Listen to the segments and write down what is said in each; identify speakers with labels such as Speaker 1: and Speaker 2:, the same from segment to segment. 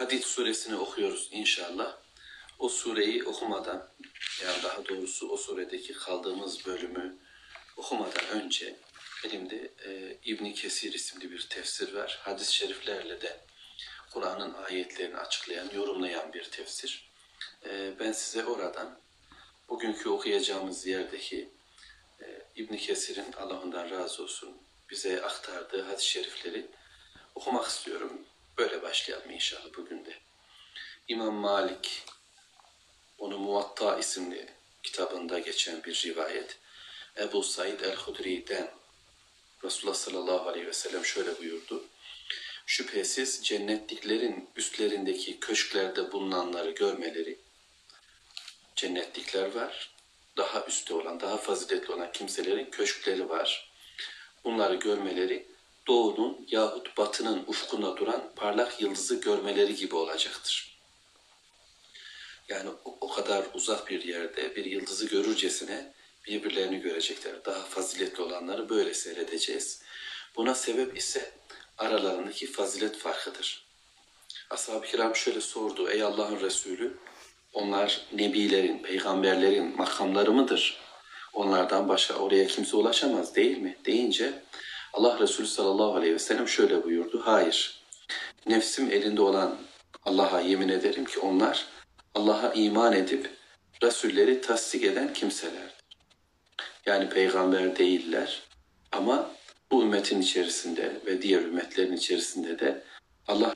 Speaker 1: Hadid suresini okuyoruz inşallah. O sureyi okumadan, yani daha doğrusu o suredeki kaldığımız bölümü okumadan önce elimde e, İbn Kesir isimli bir tefsir var. Hadis-i şeriflerle de Kur'an'ın ayetlerini açıklayan, yorumlayan bir tefsir. E, ben size oradan bugünkü okuyacağımız yerdeki e, İbn Kesir'in Allah ondan razı olsun bize aktardığı hadis-i şerifleri okumak istiyorum. Böyle başlayalım inşallah bugün de. İmam Malik, onu Muvatta isimli kitabında geçen bir rivayet. Ebu Said el-Hudri'den Resulullah sallallahu aleyhi ve sellem şöyle buyurdu. Şüphesiz cennetliklerin üstlerindeki köşklerde bulunanları görmeleri, cennetlikler var, daha üstte olan, daha faziletli olan kimselerin köşkleri var. Bunları görmeleri doğunun yahut batının ufkunda duran parlak yıldızı görmeleri gibi olacaktır. Yani o, kadar uzak bir yerde bir yıldızı görürcesine birbirlerini görecekler. Daha faziletli olanları böyle seyredeceğiz. Buna sebep ise aralarındaki fazilet farkıdır. Ashab-ı kiram şöyle sordu. Ey Allah'ın Resulü onlar nebilerin, peygamberlerin makamları mıdır? Onlardan başka oraya kimse ulaşamaz değil mi? Deyince Allah Resulü sallallahu aleyhi ve sellem şöyle buyurdu. Hayır. Nefsim elinde olan Allah'a yemin ederim ki onlar Allah'a iman edip Resulleri tasdik eden kimselerdir. Yani peygamber değiller ama bu ümmetin içerisinde ve diğer ümmetlerin içerisinde de Allah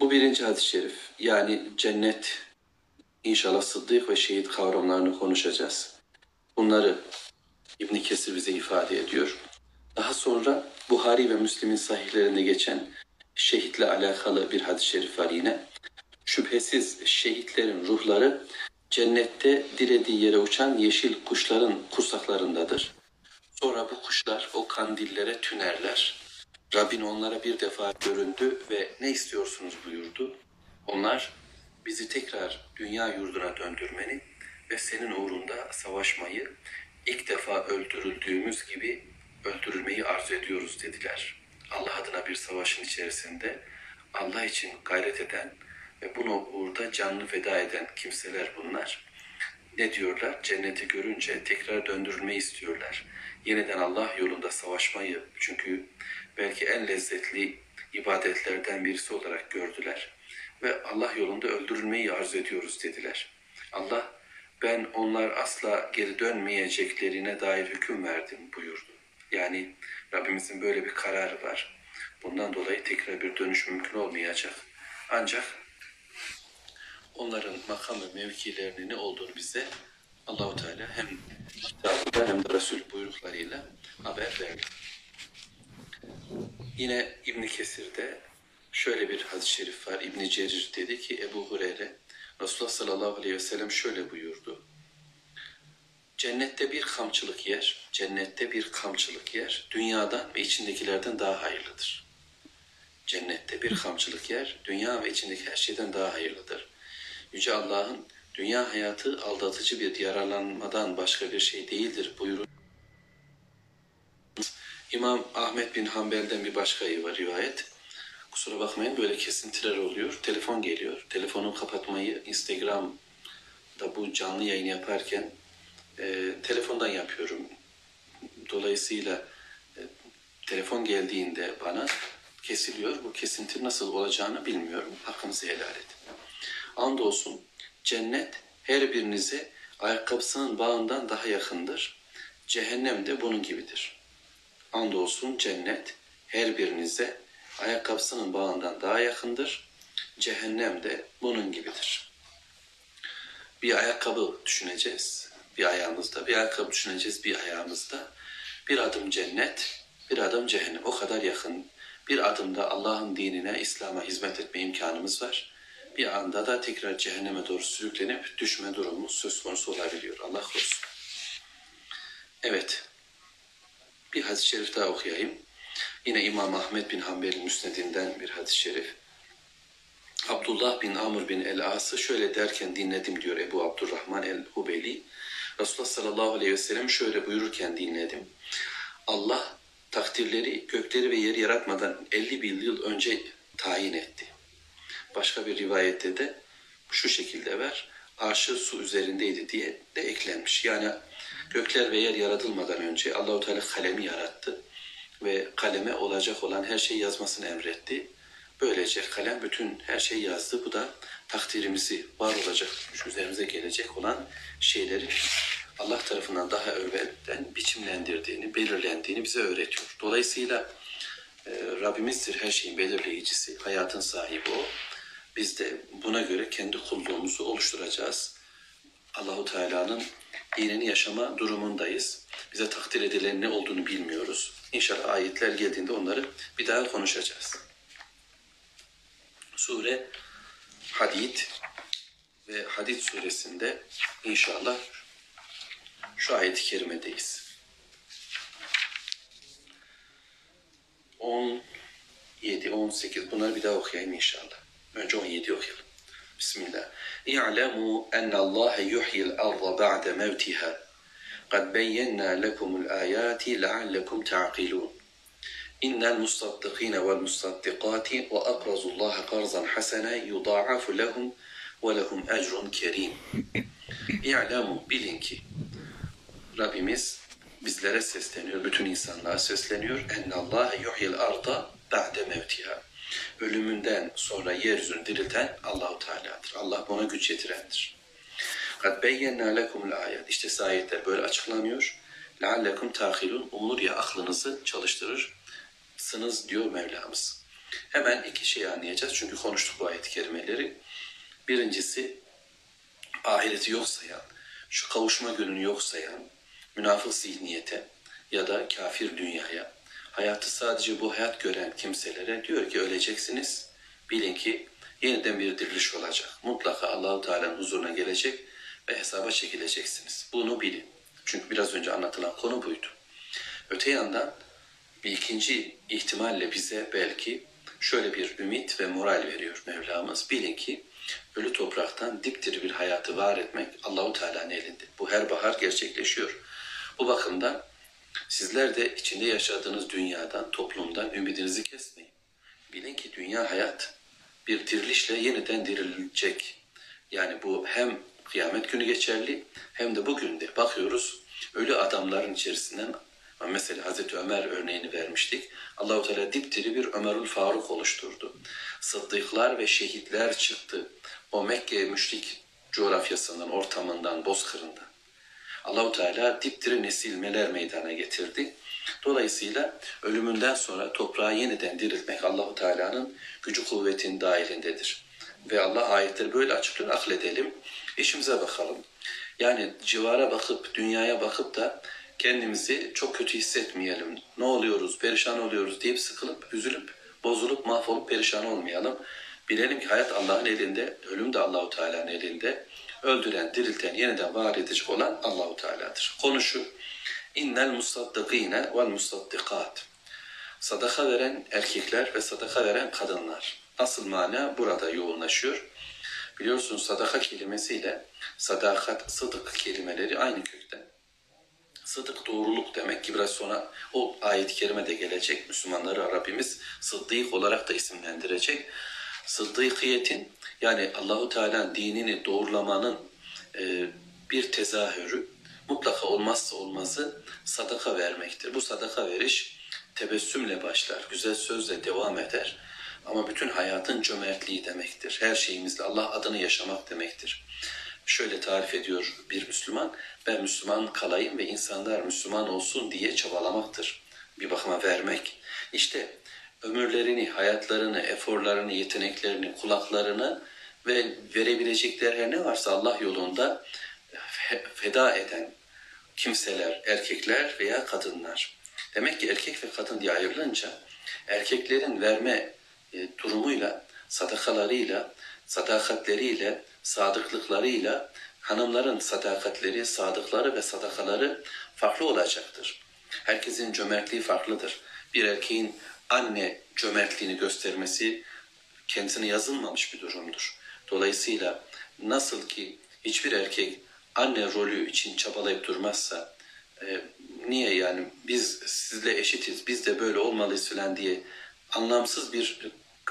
Speaker 1: bu birinci hadis-i şerif yani cennet inşallah sıddık ve şehit kavramlarını konuşacağız. Bunları İbn Kesir bize ifade ediyor. Daha sonra Buhari ve Müslim'in sahihlerinde geçen şehitle alakalı bir hadis-i şerif var yine. Şüphesiz şehitlerin ruhları cennette dilediği yere uçan yeşil kuşların kursaklarındadır. Sonra bu kuşlar o kandillere tünerler. Rabbin onlara bir defa göründü ve ne istiyorsunuz buyurdu. Onlar bizi tekrar dünya yurduna döndürmeni ve senin uğrunda savaşmayı ilk defa öldürüldüğümüz gibi öldürülmeyi arzu ediyoruz dediler. Allah adına bir savaşın içerisinde Allah için gayret eden ve bunu uğurda canını feda eden kimseler bunlar. Ne diyorlar? Cenneti görünce tekrar döndürülmeyi istiyorlar. Yeniden Allah yolunda savaşmayı çünkü belki en lezzetli ibadetlerden birisi olarak gördüler. Ve Allah yolunda öldürülmeyi arzu ediyoruz dediler. Allah ben onlar asla geri dönmeyeceklerine dair hüküm verdim buyurdu. Yani Rabbimizin böyle bir kararı var. Bundan dolayı tekrar bir dönüş mümkün olmayacak. Ancak onların makam ve mevkilerinin ne olduğunu bize Allahu Teala hem kitabında hem de Resul buyruklarıyla haber verdi. Yine İbn Kesir'de şöyle bir hadis-i şerif var. İbn Cerir dedi ki Ebu Hureyre Resulullah sallallahu aleyhi ve sellem şöyle buyurdu. Cennette bir kamçılık yer, cennette bir kamçılık yer dünyadan ve içindekilerden daha hayırlıdır. Cennette bir kamçılık yer dünya ve içindeki her şeyden daha hayırlıdır. Yüce Allah'ın dünya hayatı aldatıcı bir yararlanmadan başka bir şey değildir buyurur. İmam Ahmet bin Hanbel'den bir başka var rivayet. Kusura bakmayın böyle kesintiler oluyor. Telefon geliyor. Telefonu kapatmayı Instagram'da bu canlı yayın yaparken e, telefondan yapıyorum. Dolayısıyla e, telefon geldiğinde bana kesiliyor. Bu kesinti nasıl olacağını bilmiyorum. Hakkınızı helal edin. Andolsun cennet her birinize ayakkabısının bağından daha yakındır. Cehennem de bunun gibidir. Andolsun cennet her birinize ayakkabısının bağından daha yakındır. Cehennem de bunun gibidir. Bir ayakkabı düşüneceğiz bir ayağımızda, bir ayakkabı düşüneceğiz bir ayağımızda. Bir adım cennet, bir adım cehennem. O kadar yakın. Bir adımda Allah'ın dinine, İslam'a hizmet etme imkanımız var. Bir anda da tekrar cehenneme doğru sürüklenip düşme durumumuz söz konusu olabiliyor. Allah korusun. Evet. Bir hadis-i şerif daha okuyayım. Yine İmam Ahmet bin Hanbel'in müsnedinden bir hadis-i şerif. Abdullah bin Amr bin el-As'ı şöyle derken dinledim diyor Ebu Abdurrahman el-Hubeli. Resulullah sallallahu aleyhi ve sellem şöyle buyururken dinledim. Allah takdirleri gökleri ve yeri yaratmadan 50 bin yıl önce tayin etti. Başka bir rivayette de şu şekilde ver. Arşı su üzerindeydi diye de eklenmiş. Yani gökler ve yer yaratılmadan önce Allahu Teala kalemi yarattı ve kaleme olacak olan her şeyi yazmasını emretti. Böylece kalem bütün her şeyi yazdı. Bu da takdirimizi var olacak, üzerimize gelecek olan şeyleri Allah tarafından daha evvelden biçimlendirdiğini, belirlendiğini bize öğretiyor. Dolayısıyla e, Rabbimizdir her şeyin belirleyicisi, hayatın sahibi o. Biz de buna göre kendi kulluğumuzu oluşturacağız. Allahu Teala'nın dinini yaşama durumundayız. Bize takdir edilen ne olduğunu bilmiyoruz. İnşallah ayetler geldiğinde onları bir daha konuşacağız. Sure Hadid ve Hadid suresinde inşallah şu ayet-i kerimedeyiz. 17, 18 bunları bir daha okuyayım inşallah. Önce 17 okuyalım. بسم الله. اعلموا أن الله يحيي الأرض بعد موتها. قد بينا لكم الآيات لعلكم تعقلون. إن المصدقين والمصدقات وأقرضوا الله قرضا حسنا يضاعف لهم ولهم أجر كريم. اعلموا بلينكي ربيمس بزلرة سسلنيور بتون إنسان لا سسلنيور أن الله يحيي الأرض بعد موتها. Ölümünden sonra yeryüzünü dirilten Allahu Teala'dır. Allah buna güç yetirendir. Kad beyyenna lekumul ayet. İşte ayetler böyle açıklanıyor. Leallekum tahilun. Umulur ya aklınızı çalıştırır. Sınız diyor Mevlamız. Hemen iki şey anlayacağız. Çünkü konuştuk bu ayet-i kerimeleri. Birincisi ahireti yok sayan, şu kavuşma gününü yok sayan, münafık zihniyete ya da kafir dünyaya, hayatı sadece bu hayat gören kimselere diyor ki öleceksiniz. Bilin ki yeniden bir diriliş olacak. Mutlaka Allahu Teala'nın huzuruna gelecek ve hesaba çekileceksiniz. Bunu bilin. Çünkü biraz önce anlatılan konu buydu. Öte yandan bir ikinci ihtimalle bize belki şöyle bir ümit ve moral veriyor Mevlamız. Bilin ki ölü topraktan dipdiri bir hayatı var etmek Allahu Teala'nın elinde. Bu her bahar gerçekleşiyor. Bu bakımdan sizler de içinde yaşadığınız dünyadan, toplumdan ümidinizi kesmeyin. Bilin ki dünya hayat bir dirilişle yeniden dirilecek. Yani bu hem kıyamet günü geçerli hem de bugün de bakıyoruz ölü adamların içerisinden mesela Hazreti Ömer örneğini vermiştik. Allahu Teala dipdiri bir Ömerül Faruk oluşturdu. Sıddıklar ve şehitler çıktı. O Mekke müşrik coğrafyasından, ortamından, bozkırından. Allahu Teala dipdiri nesilmeler meydana getirdi. Dolayısıyla ölümünden sonra toprağı yeniden diriltmek Allahu Teala'nın gücü kuvvetin dahilindedir. Ve Allah ayetleri böyle açıklıyor. Akledelim, işimize bakalım. Yani civara bakıp, dünyaya bakıp da kendimizi çok kötü hissetmeyelim. Ne oluyoruz, perişan oluyoruz deyip sıkılıp, üzülüp, bozulup, mahvolup perişan olmayalım. Bilelim ki hayat Allah'ın elinde, ölüm de Allahu Teala'nın elinde. Öldüren, dirilten, yeniden var edecek olan Allahu Teala'dır. Konu şu. İnnel musaddikine vel musaddikat. Sadaka veren erkekler ve sadaka veren kadınlar. Asıl mana burada yoğunlaşıyor. Biliyorsunuz sadaka kelimesiyle sadakat, sıdık kelimeleri aynı kökten. Sıdık doğruluk demek ki biraz sonra o ayet-i kerime de gelecek. Müslümanları Rabbimiz sıddık olarak da isimlendirecek. Sıddıkiyetin yani Allahu Teala dinini doğrulamanın e, bir tezahürü mutlaka olmazsa olmazı sadaka vermektir. Bu sadaka veriş tebessümle başlar, güzel sözle devam eder. Ama bütün hayatın cömertliği demektir. Her şeyimizle Allah adını yaşamak demektir. Şöyle tarif ediyor bir Müslüman, ben Müslüman kalayım ve insanlar Müslüman olsun diye çabalamaktır. Bir bakıma vermek. İşte ömürlerini, hayatlarını, eforlarını, yeteneklerini, kulaklarını ve verebilecekleri her ne varsa Allah yolunda feda eden kimseler, erkekler veya kadınlar. Demek ki erkek ve kadın diye ayrılınca erkeklerin verme e, durumuyla, sadakalarıyla, sadakatleriyle, sadıklıklarıyla hanımların sadakatleri, sadıkları ve sadakaları farklı olacaktır. Herkesin cömertliği farklıdır. Bir erkeğin anne cömertliğini göstermesi kendisine yazılmamış bir durumdur. Dolayısıyla nasıl ki hiçbir erkek anne rolü için çabalayıp durmazsa, e, niye yani biz sizle eşitiz, biz de böyle olmalıyız falan diye anlamsız bir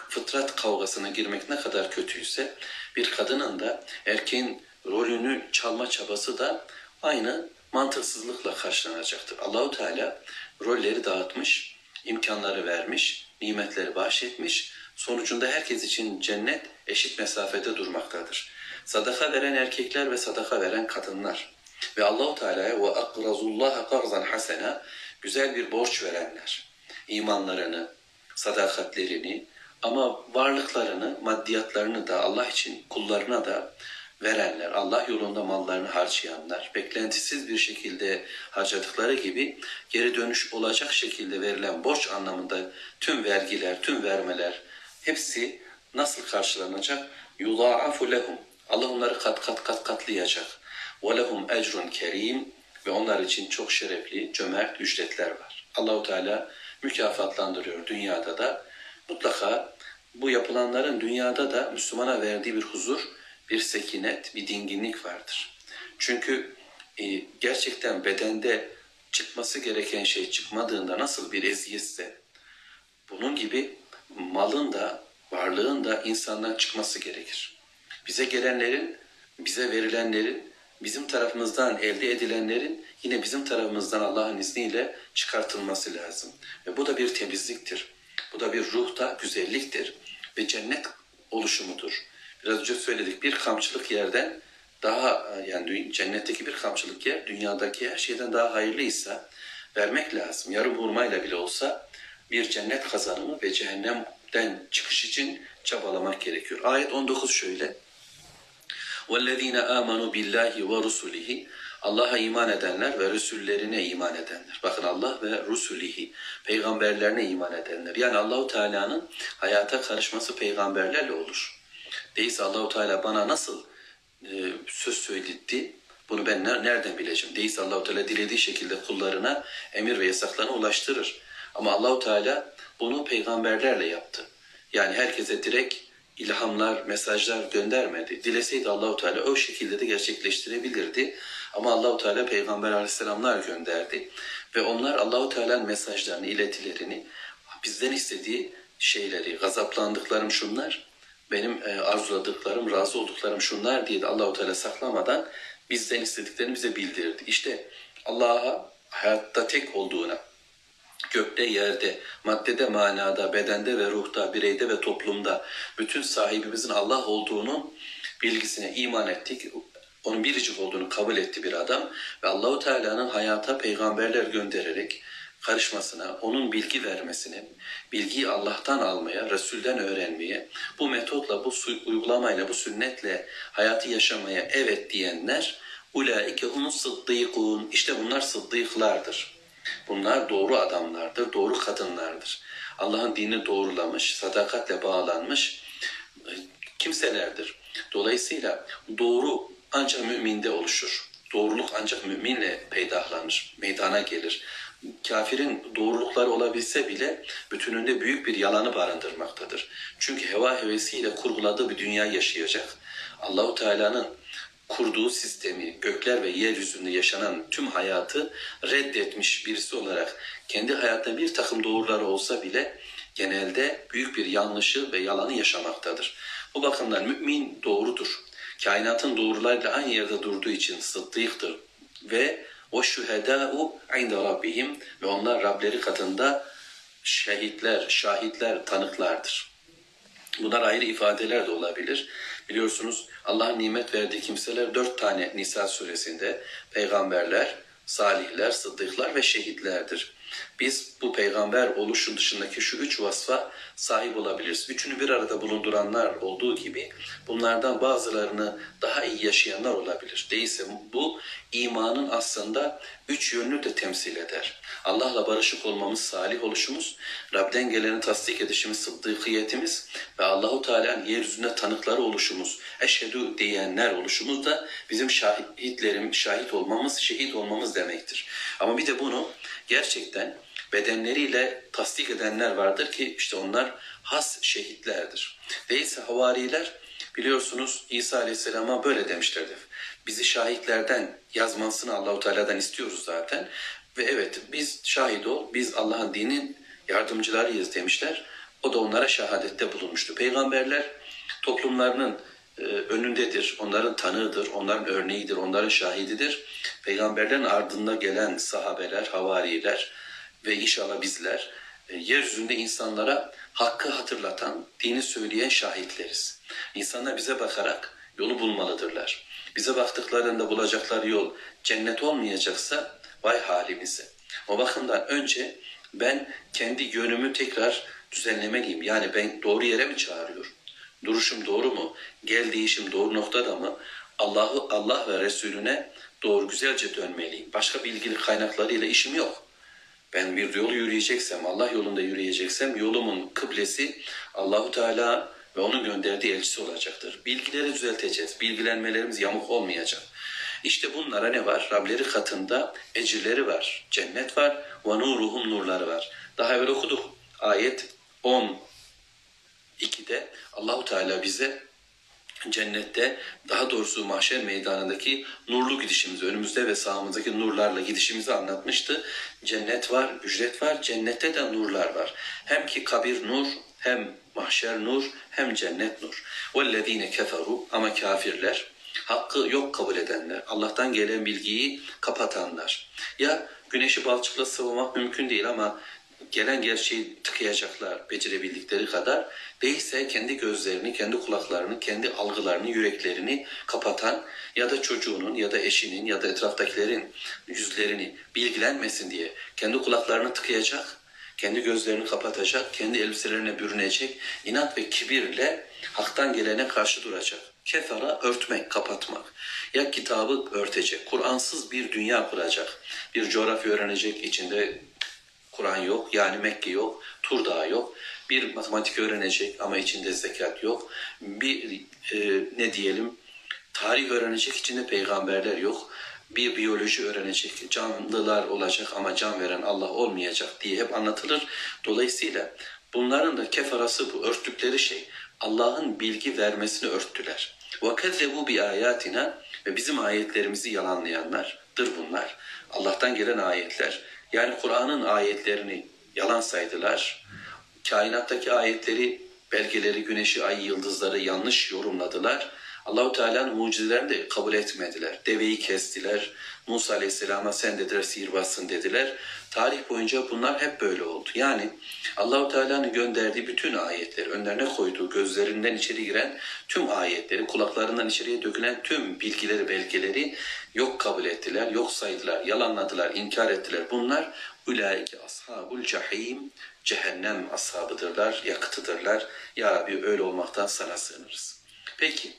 Speaker 1: fıtrat kavgasına girmek ne kadar kötüyse bir kadının da erkeğin rolünü çalma çabası da aynı mantıksızlıkla karşılanacaktır. Allahu Teala rolleri dağıtmış, imkanları vermiş, nimetleri bahşetmiş. Sonucunda herkes için cennet eşit mesafede durmaktadır. Sadaka veren erkekler ve sadaka veren kadınlar ve Allahu Teala'ya ve akrazullaha karzan hasena güzel bir borç verenler. imanlarını, sadakatlerini ama varlıklarını, maddiyatlarını da Allah için kullarına da verenler, Allah yolunda mallarını harcayanlar, beklentisiz bir şekilde harcadıkları gibi geri dönüş olacak şekilde verilen borç anlamında tüm vergiler, tüm vermeler hepsi nasıl karşılanacak? Yudâ'afu lehum. Allah onları kat kat kat katlayacak. Ve lehum ecrun kerim ve onlar için çok şerefli, cömert ücretler var. Allahu Teala mükafatlandırıyor dünyada da. Mutlaka bu yapılanların dünyada da Müslümana verdiği bir huzur, bir sekinet, bir dinginlik vardır. Çünkü e, gerçekten bedende çıkması gereken şey çıkmadığında nasıl bir eziyetse, bunun gibi malın da, varlığın da insandan çıkması gerekir. Bize gelenlerin, bize verilenlerin, bizim tarafımızdan elde edilenlerin yine bizim tarafımızdan Allah'ın izniyle çıkartılması lazım. Ve bu da bir temizliktir. Bu da bir ruhta güzelliktir ve cennet oluşumudur Biraz önce söyledik bir kamçılık yerden daha yani cennetteki bir kamçılık yer dünyadaki her şeyden daha hayırlıysa vermek lazım. Yarım hurmayla bile olsa bir cennet kazanımı ve cehennemden çıkış için çabalamak gerekiyor. Ayet 19 şöyle. وَالَّذ۪ينَ آمَنُوا بِاللّٰهِ وَرُسُلِهِ Allah'a iman edenler ve Resullerine iman edenler. Bakın Allah ve Rusulihi, peygamberlerine iman edenler. Yani Allahu Teala'nın hayata karışması peygamberlerle olur. Değilse Allahu Teala bana nasıl e, söz söyletti, bunu ben nereden bileceğim? Değilse Allahu Teala dilediği şekilde kullarına emir ve yasaklarını ulaştırır. Ama Allahu Teala bunu peygamberlerle yaptı. Yani herkese direkt ilhamlar, mesajlar göndermedi. Dileseydi Allahu Teala o şekilde de gerçekleştirebilirdi. Ama Allahu Teala peygamber aleyhisselamlar gönderdi ve onlar Allahu Teala'nın mesajlarını, iletilerini bizden istediği şeyleri, gazaplandıklarım şunlar, benim e, arzuladıklarım, razı olduklarım şunlar diye de Allahu Teala saklamadan bizden istediklerini bize bildirdi. İşte Allah'a hayatta tek olduğuna, gökte, yerde, maddede, manada, bedende ve ruhta, bireyde ve toplumda bütün sahibimizin Allah olduğunun bilgisine iman ettik. Onun biricik olduğunu kabul etti bir adam ve Allahu Teala'nın hayata peygamberler göndererek karışmasına, onun bilgi vermesine, bilgiyi Allah'tan almaya, Resul'den öğrenmeye, bu metotla, bu uygulamayla, bu sünnetle hayatı yaşamaya evet diyenler ulaike humus sıddıkun. İşte bunlar sıddıklardır. Bunlar doğru adamlardır, doğru kadınlardır. Allah'ın dini doğrulamış, sadakatle bağlanmış e, kimselerdir. Dolayısıyla doğru ancak müminde oluşur. Doğruluk ancak müminle peydahlanır, meydana gelir. Kafirin doğrulukları olabilse bile bütününde büyük bir yalanı barındırmaktadır. Çünkü heva hevesiyle kurguladığı bir dünya yaşayacak. Allahu Teala'nın kurduğu sistemi, gökler ve yeryüzünde yaşanan tüm hayatı reddetmiş birisi olarak kendi hayatında bir takım doğruları olsa bile genelde büyük bir yanlışı ve yalanı yaşamaktadır. Bu bakımdan mümin doğrudur. Kainatın doğrularıyla aynı yerde durduğu için sıddıktır ve o şühedâ'u inde rabbihim ve onlar Rableri katında şehitler, şahitler, tanıklardır. Bunlar ayrı ifadeler de olabilir. Biliyorsunuz Allah'ın nimet verdiği kimseler dört tane Nisa suresinde peygamberler, salihler, sıddıklar ve şehitlerdir. Biz bu peygamber oluşun dışındaki şu üç vasfa sahip olabiliriz. Üçünü bir arada bulunduranlar olduğu gibi bunlardan bazılarını daha iyi yaşayanlar olabilir. Değilse bu imanın aslında üç yönünü de temsil eder. Allah'la barışık olmamız, salih oluşumuz, Rab'den geleni tasdik edişimiz, sıddıkiyetimiz ve Allahu Teala'nın yeryüzünde tanıkları oluşumuz, eşhedü diyenler oluşumuz da bizim şahitlerim, şahit olmamız, şehit olmamız demektir. Ama bir de bunu gerçekten bedenleriyle tasdik edenler vardır ki işte onlar has şehitlerdir. Değilse havariler biliyorsunuz İsa Aleyhisselam'a böyle demişlerdi. Bizi şahitlerden yazmasını Allahu Teala'dan istiyoruz zaten. Ve evet biz şahit ol, biz Allah'ın dinin yardımcılarıyız demişler. O da onlara şehadette bulunmuştu. Peygamberler toplumlarının önündedir, onların tanığıdır, onların örneğidir, onların şahididir. Peygamberlerin ardında gelen sahabeler, havariler ve inşallah bizler e, yeryüzünde insanlara hakkı hatırlatan, dini söyleyen şahitleriz. İnsanlar bize bakarak yolu bulmalıdırlar. Bize baktıklarında bulacakları yol cennet olmayacaksa vay halimize. O bakımdan önce ben kendi yönümü tekrar düzenlemeliyim. Yani ben doğru yere mi çağırıyorum? Duruşum doğru mu? Gel değişim doğru noktada mı? Allah'ı Allah ve Resulüne doğru güzelce dönmeliyim. Başka bilgili kaynaklarıyla işim yok. Ben bir yolu yürüyeceksem, Allah yolunda yürüyeceksem yolumun kıblesi Allahu Teala ve onun gönderdiği elçisi olacaktır. Bilgileri düzelteceğiz. Bilgilenmelerimiz yamuk olmayacak. İşte bunlara ne var? Rableri katında ecirleri var. Cennet var. Ve nuruhum nurları var. Daha evvel okuduk. Ayet 10 2'de Allahu Teala bize cennette daha doğrusu mahşer meydanındaki nurlu gidişimizi önümüzde ve sağımızdaki nurlarla gidişimizi anlatmıştı. Cennet var, ücret var, cennette de nurlar var. Hem ki kabir nur, hem mahşer nur, hem cennet nur. وَالَّذ۪ينَ كَفَرُوا Ama kafirler, hakkı yok kabul edenler, Allah'tan gelen bilgiyi kapatanlar. Ya güneşi balçıkla sıvamak mümkün değil ama gelen gerçeği tıkayacaklar becerebildikleri kadar değilse kendi gözlerini, kendi kulaklarını, kendi algılarını, yüreklerini kapatan ya da çocuğunun ya da eşinin ya da etraftakilerin yüzlerini bilgilenmesin diye kendi kulaklarını tıkayacak, kendi gözlerini kapatacak, kendi elbiselerine bürünecek, inat ve kibirle haktan gelene karşı duracak. Kefara örtmek, kapatmak. Ya kitabı örtecek, Kur'ansız bir dünya kuracak, bir coğrafya öğrenecek, içinde Kur'an yok, yani Mekke yok, Tur Dağı yok. Bir matematik öğrenecek ama içinde zekat yok. Bir e, ne diyelim tarih öğrenecek içinde peygamberler yok. Bir biyoloji öğrenecek, canlılar olacak ama can veren Allah olmayacak diye hep anlatılır. Dolayısıyla bunların da kefarası bu örttükleri şey. Allah'ın bilgi vermesini örttüler. وَكَذَّبُوا بِآيَاتِنَا Ve bizim ayetlerimizi yalanlayanlardır bunlar. Allah'tan gelen ayetler. yani Kur'an'ın ayetlerini yalan saydılar. Kainattaki ayetleri, belgeleri, güneşi, ay, yıldızları yanlış yorumladılar. Allahu Teala'nın mucizelerini de kabul etmediler. Deveyi kestiler. Musa Aleyhisselam'a sen dediler sihirbazsın dediler. Tarih boyunca bunlar hep böyle oldu. Yani Allahu Teala'nın gönderdiği bütün ayetleri, önlerine koyduğu gözlerinden içeri giren tüm ayetleri, kulaklarından içeriye dökülen tüm bilgileri, belgeleri yok kabul ettiler, yok saydılar, yalanladılar, inkar ettiler. Bunlar ulaike ashabul cahim, cehennem ashabıdırlar, yakıtıdırlar. Ya Rabbi öyle olmaktan sana sığınırız. Peki,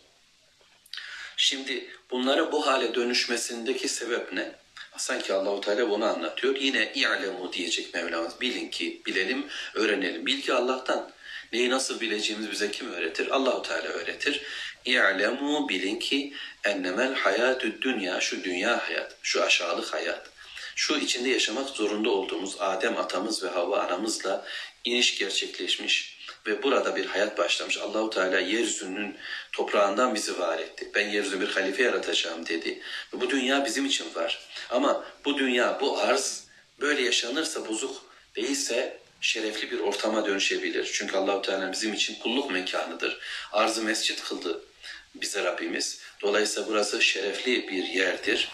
Speaker 1: şimdi bunlara bu hale dönüşmesindeki sebep ne? Sanki Allahu Teala bunu anlatıyor. Yine i'lemu diyecek Mevlamız. Bilin ki, bilelim, öğrenelim. Bilgi Allah'tan. Neyi nasıl bileceğimizi bize kim öğretir? Allahu Teala öğretir. İ'lemu bilin ki ennemel hayatü dünya şu dünya hayat, şu aşağılık hayat. Şu içinde yaşamak zorunda olduğumuz Adem atamız ve Havva anamızla iniş gerçekleşmiş ve burada bir hayat başlamış. Allahu Teala yeryüzünün toprağından bizi var etti. Ben yeryüzünde bir halife yaratacağım dedi. Ve bu dünya bizim için var. Ama bu dünya, bu arz böyle yaşanırsa bozuk değilse şerefli bir ortama dönüşebilir. Çünkü Allahu Teala bizim için kulluk mekanıdır. Arzı mescit kıldı bize Rabbimiz. Dolayısıyla burası şerefli bir yerdir.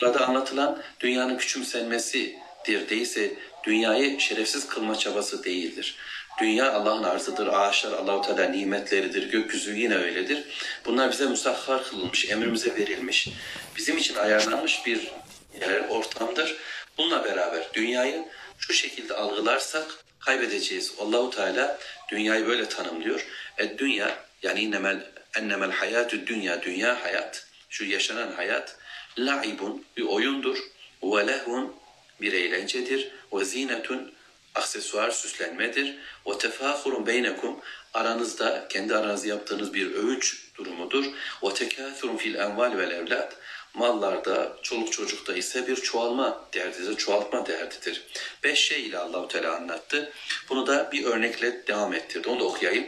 Speaker 1: Burada anlatılan dünyanın küçümsenmesidir değilse dünyayı şerefsiz kılma çabası değildir. Dünya Allah'ın arzıdır, ağaçlar Allahu Teala nimetleridir, gökyüzü yine öyledir. Bunlar bize musahhar kılınmış, emrimize verilmiş, bizim için ayarlanmış bir yer, ortamdır. Bununla beraber dünyayı şu şekilde algılarsak kaybedeceğiz. Allahu Teala dünyayı böyle tanımlıyor. E dünya yani innemel ennemel hayatü dünya dünya hayat. Şu yaşanan hayat laibun bir oyundur. Ve lehun bir eğlencedir. Ve zinetun aksesuar süslenmedir. Ve tefahurun beynekum aranızda kendi aranızda yaptığınız bir övünç durumudur. Ve tekâthurun fil enval vel evlad mallarda, çoluk çocukta ise bir çoğalma derdidir, çoğaltma derdidir. Beş şey ile Allahu Teala anlattı. Bunu da bir örnekle devam ettirdi. Onu da okuyayım.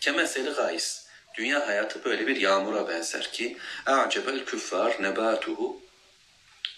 Speaker 1: Kemeseli gayis. Dünya hayatı böyle bir yağmura benzer ki acebel küffar nebatuhu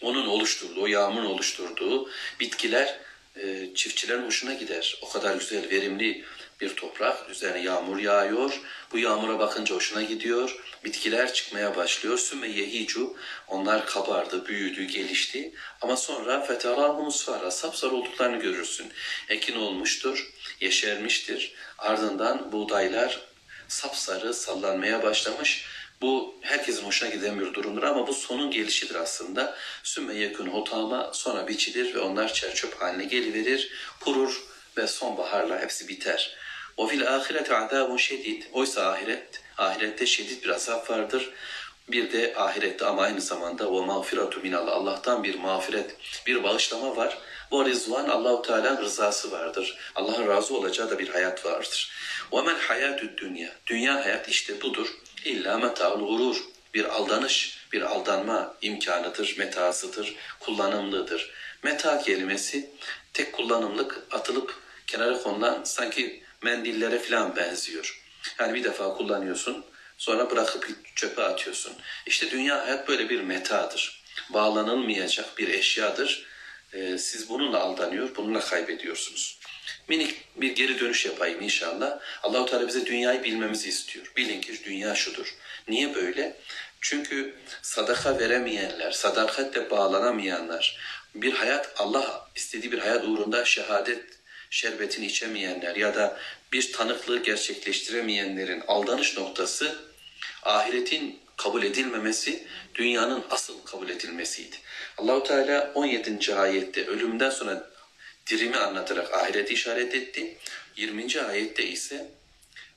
Speaker 1: onun oluşturduğu, yağmurun oluşturduğu bitkiler e, çiftçilerin hoşuna gider. O kadar güzel, verimli bir toprak. Üzerine yağmur yağıyor. Bu yağmura bakınca hoşuna gidiyor. Bitkiler çıkmaya başlıyor. Sümme yehicu. Onlar kabardı, büyüdü, gelişti. Ama sonra feterahu musfara. Sapsarı olduklarını görürsün. Ekin olmuştur, yeşermiştir. Ardından buğdaylar sapsarı sallanmaya başlamış. Bu herkesin hoşuna giden bir durumdur ama bu sonun gelişidir aslında. Sümme yekun hotama sonra biçilir ve onlar çerçöp haline geliverir, kurur ve sonbaharla hepsi biter. O fil ahirete azabun şedid. Oysa ahiret, ahirette şiddet bir azap vardır. Bir de ahirette ama aynı zamanda o mağfiratu minallah. Allah'tan bir mağfiret, bir bağışlama var. Bu rizvan Allahu Teala'nın rızası vardır. Allah'ın razı olacağı da bir hayat vardır. Ve men hayatü dünya. Dünya hayat işte budur. İlla meta'ul gurur. Bir aldanış, bir aldanma imkanıdır, metasıdır, kullanımlıdır. Meta kelimesi tek kullanımlık atılıp kenara konulan sanki mendillere falan benziyor. Yani bir defa kullanıyorsun, sonra bırakıp çöpe atıyorsun. İşte dünya hayat böyle bir metadır. Bağlanılmayacak bir eşyadır. Ee, siz bununla aldanıyor, bununla kaybediyorsunuz. Minik bir geri dönüş yapayım inşallah. Allahu Teala bize dünyayı bilmemizi istiyor. Bilin ki dünya şudur. Niye böyle? Çünkü sadaka veremeyenler, sadakatle bağlanamayanlar, bir hayat Allah istediği bir hayat uğrunda şehadet şerbetini içemeyenler ya da bir tanıklığı gerçekleştiremeyenlerin aldanış noktası ahiretin kabul edilmemesi, dünyanın asıl kabul edilmesiydi. Allahu Teala 17. ayette ölümden sonra dirimi anlatarak ahireti işaret etti. 20. ayette ise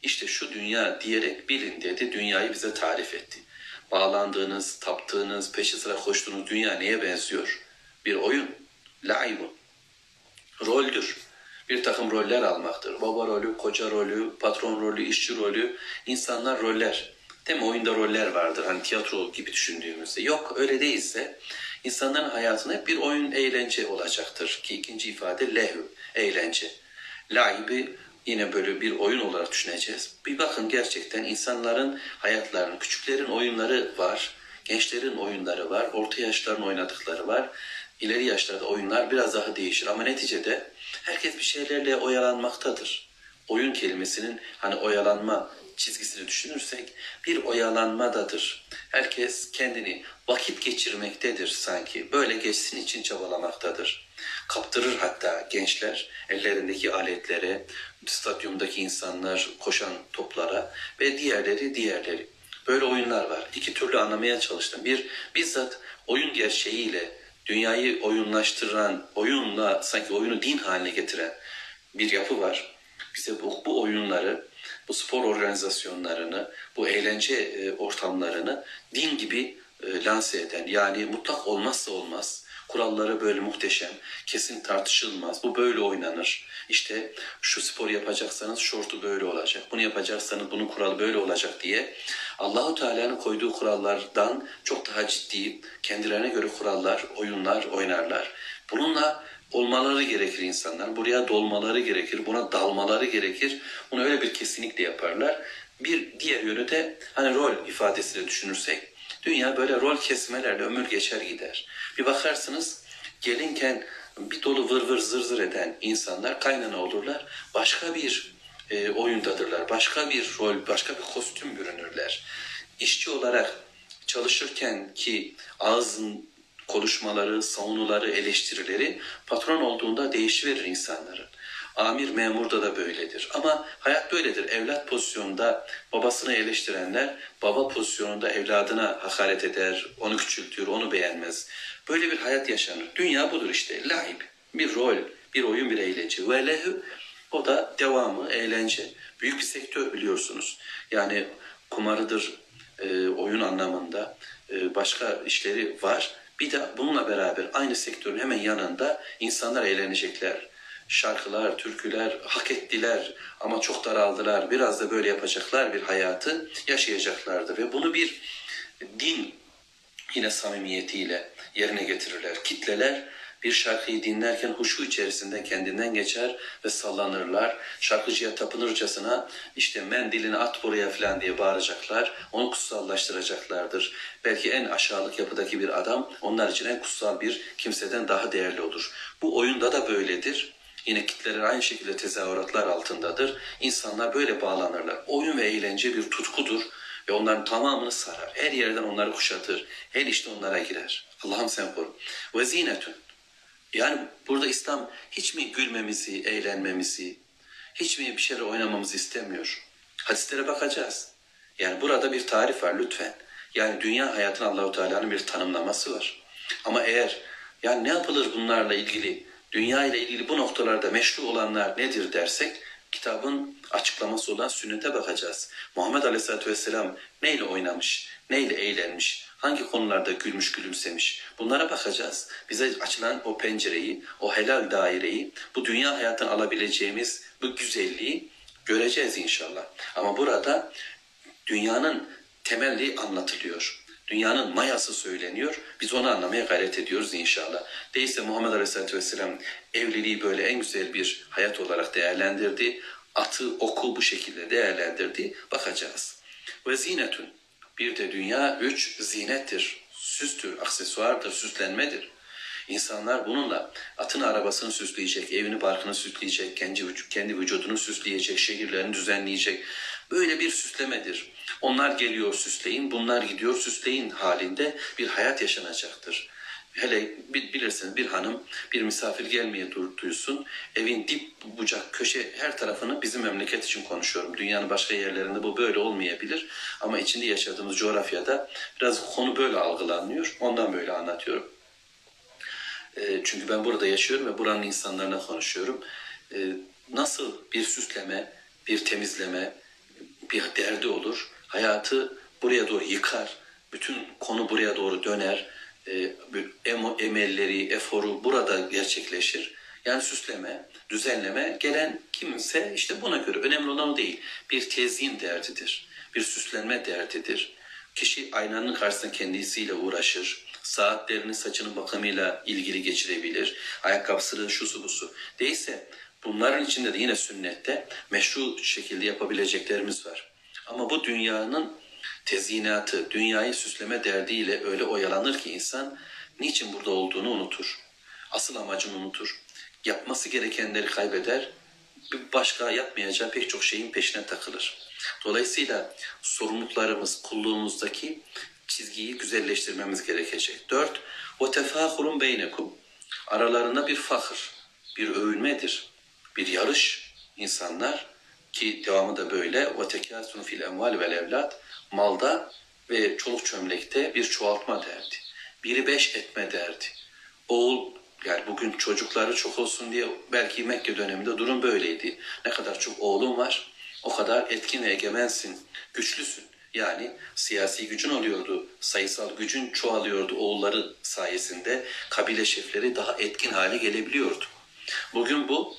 Speaker 1: işte şu dünya diyerek bilin dedi. Dünyayı bize tarif etti. Bağlandığınız, taptığınız, peşi sıra koştuğunuz dünya neye benziyor? Bir oyun, laibun, roldür. Bir takım roller almaktır. Baba rolü, koca rolü, patron rolü, işçi rolü. İnsanlar roller. Değil mi? Oyunda roller vardır. Hani tiyatro gibi düşündüğümüzde. Yok öyle değilse insanların hayatında hep bir oyun eğlence olacaktır. Ki ikinci ifade lehü, eğlence. Laibi yine böyle bir oyun olarak düşüneceğiz. Bir bakın gerçekten insanların hayatlarının, küçüklerin oyunları var, gençlerin oyunları var, orta yaşların oynadıkları var. İleri yaşlarda oyunlar biraz daha değişir ama neticede herkes bir şeylerle oyalanmaktadır. Oyun kelimesinin hani oyalanma çizgisini düşünürsek bir oyalanmadadır. Herkes kendini vakit geçirmektedir sanki. Böyle geçsin için çabalamaktadır. Kaptırır hatta gençler ellerindeki aletlere, stadyumdaki insanlar koşan toplara ve diğerleri diğerleri. Böyle oyunlar var. İki türlü anlamaya çalıştım. Bir, bizzat oyun gerçeğiyle dünyayı oyunlaştıran, oyunla sanki oyunu din haline getiren bir yapı var. Bize bu, bu oyunları, bu spor organizasyonlarını, bu eğlence e, ortamlarını din gibi e, lanse eden, yani mutlak olmazsa olmaz, kuralları böyle muhteşem, kesin tartışılmaz, bu böyle oynanır. İşte şu spor yapacaksanız şortu böyle olacak, bunu yapacaksanız bunun kuralı böyle olacak diye Allahu Teala'nın koyduğu kurallardan çok daha ciddi, kendilerine göre kurallar, oyunlar oynarlar. Bununla olmaları gerekir insanlar. Buraya dolmaları gerekir, buna dalmaları gerekir. Bunu öyle bir kesinlikle yaparlar. Bir diğer yönü de hani rol ifadesiyle düşünürsek dünya böyle rol kesmelerle ömür geçer gider. Bir bakarsınız gelinken bir dolu vır vır zır zır eden insanlar kaynana olurlar. Başka bir e, oyundadırlar. Başka bir rol, başka bir kostüm bürünürler. İşçi olarak çalışırken ki ağzın konuşmaları, savunuları, eleştirileri patron olduğunda değişiverir insanların. Amir memurda da böyledir. Ama hayat böyledir. Evlat pozisyonunda babasını eleştirenler baba pozisyonunda evladına hakaret eder, onu küçültür, onu beğenmez. Böyle bir hayat yaşanır. Dünya budur işte. Laib. Bir rol, bir oyun, bir eğlence. Ve lehü o da devamı, eğlence. Büyük bir sektör biliyorsunuz. Yani kumarıdır, e, oyun anlamında e, başka işleri var. Bir de bununla beraber aynı sektörün hemen yanında insanlar eğlenecekler. Şarkılar, türküler hak ettiler ama çok daraldılar. Biraz da böyle yapacaklar bir hayatı yaşayacaklardır. Ve bunu bir din yine samimiyetiyle yerine getirirler. Kitleler Bir şarkıyı dinlerken huşu içerisinde kendinden geçer ve sallanırlar. Şarkıcıya tapınırcasına işte mendilini at buraya falan diye bağıracaklar. Onu kutsallaştıracaklardır. Belki en aşağılık yapıdaki bir adam onlar için en kutsal bir kimseden daha değerli olur. Bu oyunda da böyledir. Yine kitleler aynı şekilde tezahüratlar altındadır. İnsanlar böyle bağlanırlar. Oyun ve eğlence bir tutkudur ve onların tamamını sarar. Her yerden onları kuşatır. Her işte onlara girer. Allah'ım sen koru. Ve zinetün. Yani burada İslam hiç mi gülmemizi, eğlenmemizi, hiç mi bir şeyler oynamamızı istemiyor? Hadislere bakacağız. Yani burada bir tarif var lütfen. Yani dünya hayatın Allahu Teala'nın bir tanımlaması var. Ama eğer yani ne yapılır bunlarla ilgili, dünya ile ilgili bu noktalarda meşru olanlar nedir dersek kitabın açıklaması olan sünnete bakacağız. Muhammed Aleyhisselatü Vesselam neyle oynamış, neyle eğlenmiş, hangi konularda gülmüş gülümsemiş bunlara bakacağız. Bize açılan o pencereyi, o helal daireyi, bu dünya hayattan alabileceğimiz bu güzelliği göreceğiz inşallah. Ama burada dünyanın temelli anlatılıyor. Dünyanın mayası söyleniyor. Biz onu anlamaya gayret ediyoruz inşallah. Değilse Muhammed Aleyhisselatü Vesselam evliliği böyle en güzel bir hayat olarak değerlendirdi. Atı, oku bu şekilde değerlendirdi. Bakacağız. Ve zinetün. Bir de dünya üç zinettir. Süstür, aksesuardır, süslenmedir. İnsanlar bununla atın arabasını süsleyecek, evini barkını süsleyecek, kendi, kendi vücudunu süsleyecek, şehirlerini düzenleyecek. Böyle bir süslemedir. Onlar geliyor süsleyin, bunlar gidiyor süsleyin halinde bir hayat yaşanacaktır. Hele bilirsiniz bir hanım bir misafir gelmeye duysun. Evin dip bucak köşe her tarafını bizim memleket için konuşuyorum. Dünyanın başka yerlerinde bu böyle olmayabilir. Ama içinde yaşadığımız coğrafyada biraz konu böyle algılanıyor. Ondan böyle anlatıyorum. E, çünkü ben burada yaşıyorum ve buranın insanlarına konuşuyorum. E, nasıl bir süsleme, bir temizleme, bir derdi olur. Hayatı buraya doğru yıkar. Bütün konu buraya doğru döner. E, emelleri, eforu burada gerçekleşir. Yani süsleme, düzenleme gelen kimse işte buna göre önemli olan o değil. Bir tezyin derdidir. Bir süslenme derdidir. Kişi aynanın karşısında kendisiyle uğraşır. Saatlerini saçının bakımıyla ilgili geçirebilir. Ayakkabısını şusu busu. Değilse bunların içinde de yine sünnette meşru şekilde yapabileceklerimiz var. Ama bu dünyanın tezyinatı, dünyayı süsleme derdiyle öyle oyalanır ki insan niçin burada olduğunu unutur. Asıl amacını unutur. Yapması gerekenleri kaybeder. Bir başka yapmayacağı pek çok şeyin peşine takılır. Dolayısıyla sorumluluklarımız, kulluğumuzdaki çizgiyi güzelleştirmemiz gerekecek. Dört, o tefahurun beynekum. Aralarında bir fakir, bir övünmedir, bir yarış. insanlar ki devamı da böyle. O tekâsunu fil emval vel evlat. Malda ve çoluk çömlekte bir çoğaltma derdi. Biri beş etme derdi. Oğul yani bugün çocukları çok olsun diye belki Mekke döneminde durum böyleydi. Ne kadar çok oğlun var o kadar etkin ve egemensin, güçlüsün. Yani siyasi gücün oluyordu, sayısal gücün çoğalıyordu oğulları sayesinde. Kabile şefleri daha etkin hale gelebiliyordu. Bugün bu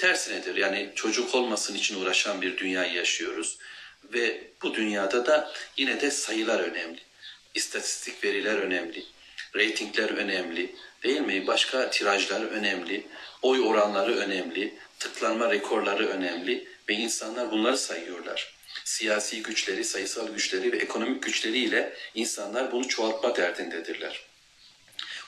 Speaker 1: tersinedir. Yani çocuk olmasın için uğraşan bir dünyayı yaşıyoruz. Ve bu dünyada da yine de sayılar önemli. İstatistik veriler önemli. Reytingler önemli. Değil mi? Başka tirajlar önemli. Oy oranları önemli. Tıklanma rekorları önemli. Ve insanlar bunları sayıyorlar. Siyasi güçleri, sayısal güçleri ve ekonomik güçleriyle insanlar bunu çoğaltma derdindedirler.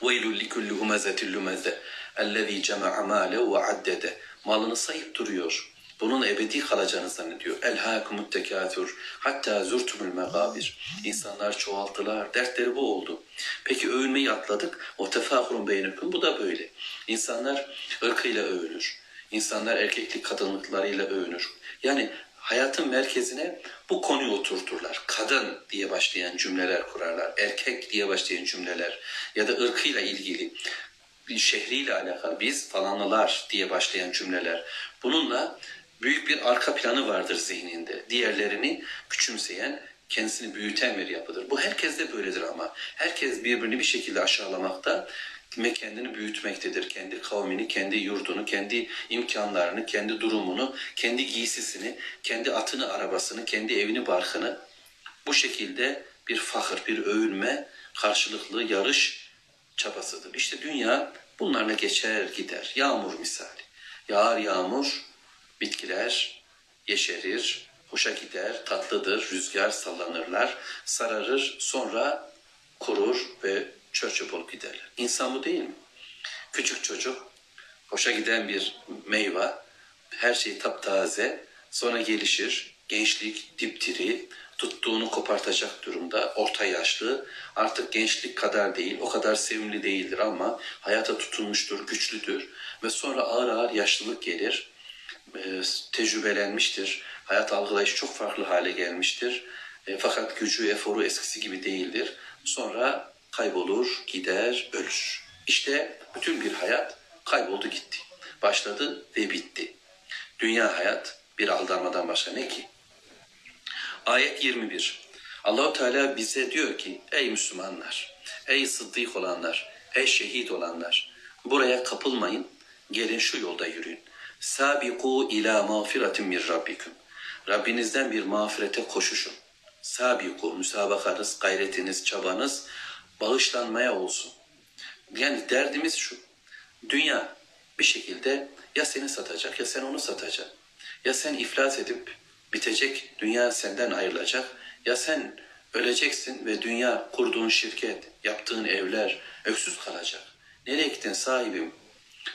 Speaker 1: وَيْلُ لِكُلِّ هُمَزَةٍ لُمَزَةٍ اَلَّذ۪ي جَمَعَ مَالَهُ وَعَدَّدَ Malını sayıp duruyor. Bunun ebedi kalacağını zannediyor. Elhâkumut tekâthür hatta zurtumul megabir. İnsanlar çoğaltılar. Dertleri bu oldu. Peki övünmeyi atladık. O tefahurun beynikum. Bu da böyle. İnsanlar ırkıyla övünür. İnsanlar erkeklik kadınlıklarıyla övünür. Yani hayatın merkezine bu konuyu oturturlar. Kadın diye başlayan cümleler kurarlar. Erkek diye başlayan cümleler ya da ırkıyla ilgili bir şehriyle alakalı biz falanlılar diye başlayan cümleler. Bununla büyük bir arka planı vardır zihninde. Diğerlerini küçümseyen, kendisini büyüten bir yapıdır. Bu herkes de böyledir ama. Herkes birbirini bir şekilde aşağılamakta ve kendini büyütmektedir. Kendi kavmini, kendi yurdunu, kendi imkanlarını, kendi durumunu, kendi giysisini, kendi atını, arabasını, kendi evini, barkını bu şekilde bir fakir, bir övünme, karşılıklı yarış çabasıdır. İşte dünya Bunlarla geçer gider. Yağmur misali. Yağar yağmur, bitkiler yeşerir, hoşa gider, tatlıdır, rüzgar sallanırlar, sararır, sonra kurur ve çöp olup giderler. İnsan bu değil mi? Küçük çocuk, hoşa giden bir meyve, her şey taptaze, sonra gelişir, gençlik dipdiri, tuttuğunu kopartacak durumda, orta yaşlı, artık gençlik kadar değil, o kadar sevimli değildir ama hayata tutunmuştur, güçlüdür ve sonra ağır ağır yaşlılık gelir, e, tecrübelenmiştir, hayat algılayışı çok farklı hale gelmiştir. E, fakat gücü, eforu eskisi gibi değildir. Sonra kaybolur, gider, ölür. İşte bütün bir hayat kayboldu gitti. Başladı ve bitti. Dünya hayat bir aldanmadan başka ne ki? Ayet 21. Allahu Teala bize diyor ki ey Müslümanlar, ey sıddık olanlar, ey şehit olanlar buraya kapılmayın. Gelin şu yolda yürüyün. Sabiku ila mağfiretin min rabbikum. Rabbinizden bir mağfirete koşuşun. Sabiku, müsabakanız, gayretiniz, çabanız bağışlanmaya olsun. Yani derdimiz şu. Dünya bir şekilde ya seni satacak ya sen onu satacak. Ya sen iflas edip bitecek, dünya senden ayrılacak. Ya sen öleceksin ve dünya kurduğun şirket, yaptığın evler öksüz kalacak. Nereye gittin sahibim?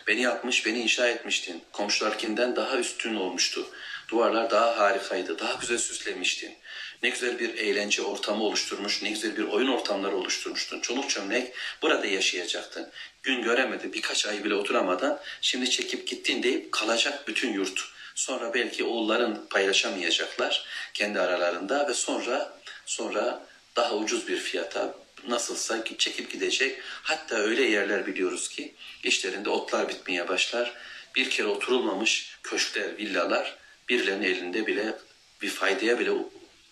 Speaker 1: Beni yapmış, beni inşa etmiştin. Komşularkinden daha üstün olmuştu. Duvarlar daha harikaydı, daha güzel süslemiştin. Ne güzel bir eğlence ortamı oluşturmuş, ne güzel bir oyun ortamları oluşturmuştun. Çoluk çömlek burada yaşayacaktın. Gün göremedi, birkaç ay bile oturamadan şimdi çekip gittin deyip kalacak bütün yurt. Sonra belki oğulların paylaşamayacaklar kendi aralarında ve sonra sonra daha ucuz bir fiyata nasılsa çekip gidecek. Hatta öyle yerler biliyoruz ki işlerinde otlar bitmeye başlar. Bir kere oturulmamış köşkler, villalar birilerinin elinde bile bir faydaya bile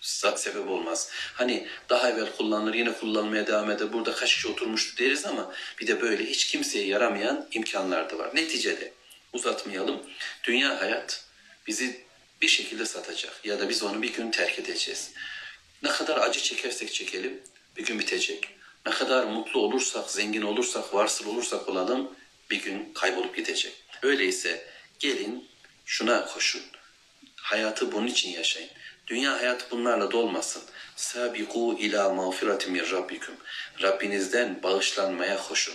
Speaker 1: sebep olmaz. Hani daha evvel kullanılır yine kullanmaya devam eder. Burada kaç kişi oturmuştu deriz ama bir de böyle hiç kimseye yaramayan imkanlar da var. Neticede uzatmayalım. Dünya hayat bizi bir şekilde satacak ya da biz onu bir gün terk edeceğiz. Ne kadar acı çekersek çekelim bir gün bitecek. Ne kadar mutlu olursak, zengin olursak, varsıl olursak olalım bir gün kaybolup gidecek. Öyleyse gelin şuna koşun. Hayatı bunun için yaşayın. Dünya hayatı bunlarla dolmasın. Sabiku ila mağfiretin min rabbikum. Rabbinizden bağışlanmaya koşun.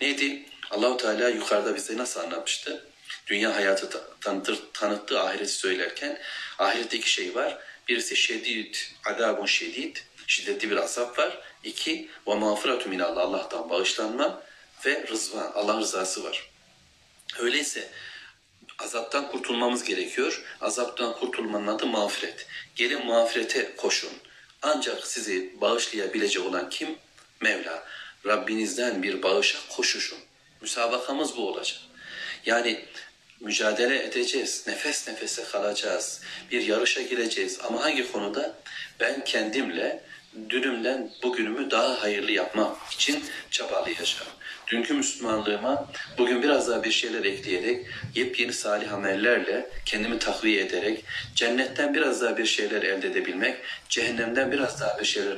Speaker 1: Neydi? Allahu Teala yukarıda bize nasıl anlatmıştı? Dünya hayatı tanıtır, tanıttığı ahireti söylerken ahirette iki şey var. Birisi şedid, adabun şedid, şiddetli bir azap var. İki, ve mağfiretü minallah, Allah'tan bağışlanma ve rızvan, Allah rızası var. Öyleyse azaptan kurtulmamız gerekiyor. Azaptan kurtulmanın adı mağfiret. Gelin mağfirete koşun. Ancak sizi bağışlayabilecek olan kim? Mevla. Rabbinizden bir bağışa koşuşun. Müsabakamız bu olacak. Yani mücadele edeceğiz. Nefes nefese kalacağız. Bir yarışa gireceğiz. Ama hangi konuda? Ben kendimle dünümden bugünümü daha hayırlı yapmak için çabalayacağım. Dünkü Müslümanlığıma bugün biraz daha bir şeyler ekleyerek, yepyeni salih amellerle kendimi takviye ederek, cennetten biraz daha bir şeyler elde edebilmek, cehennemden biraz daha bir şeyler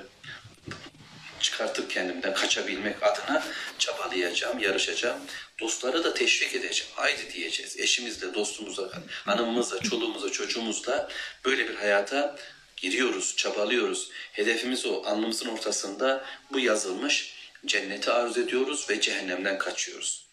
Speaker 1: çıkartıp kendimden kaçabilmek adına çabalayacağım, yarışacağım. Dostları da teşvik edeceğim. Haydi diyeceğiz. Eşimizle, dostumuzla, hanımımızla, çoluğumuzla, çocuğumuzla böyle bir hayata giriyoruz, çabalıyoruz. Hedefimiz o. Alnımızın ortasında bu yazılmış. Cenneti arzu ediyoruz ve cehennemden kaçıyoruz.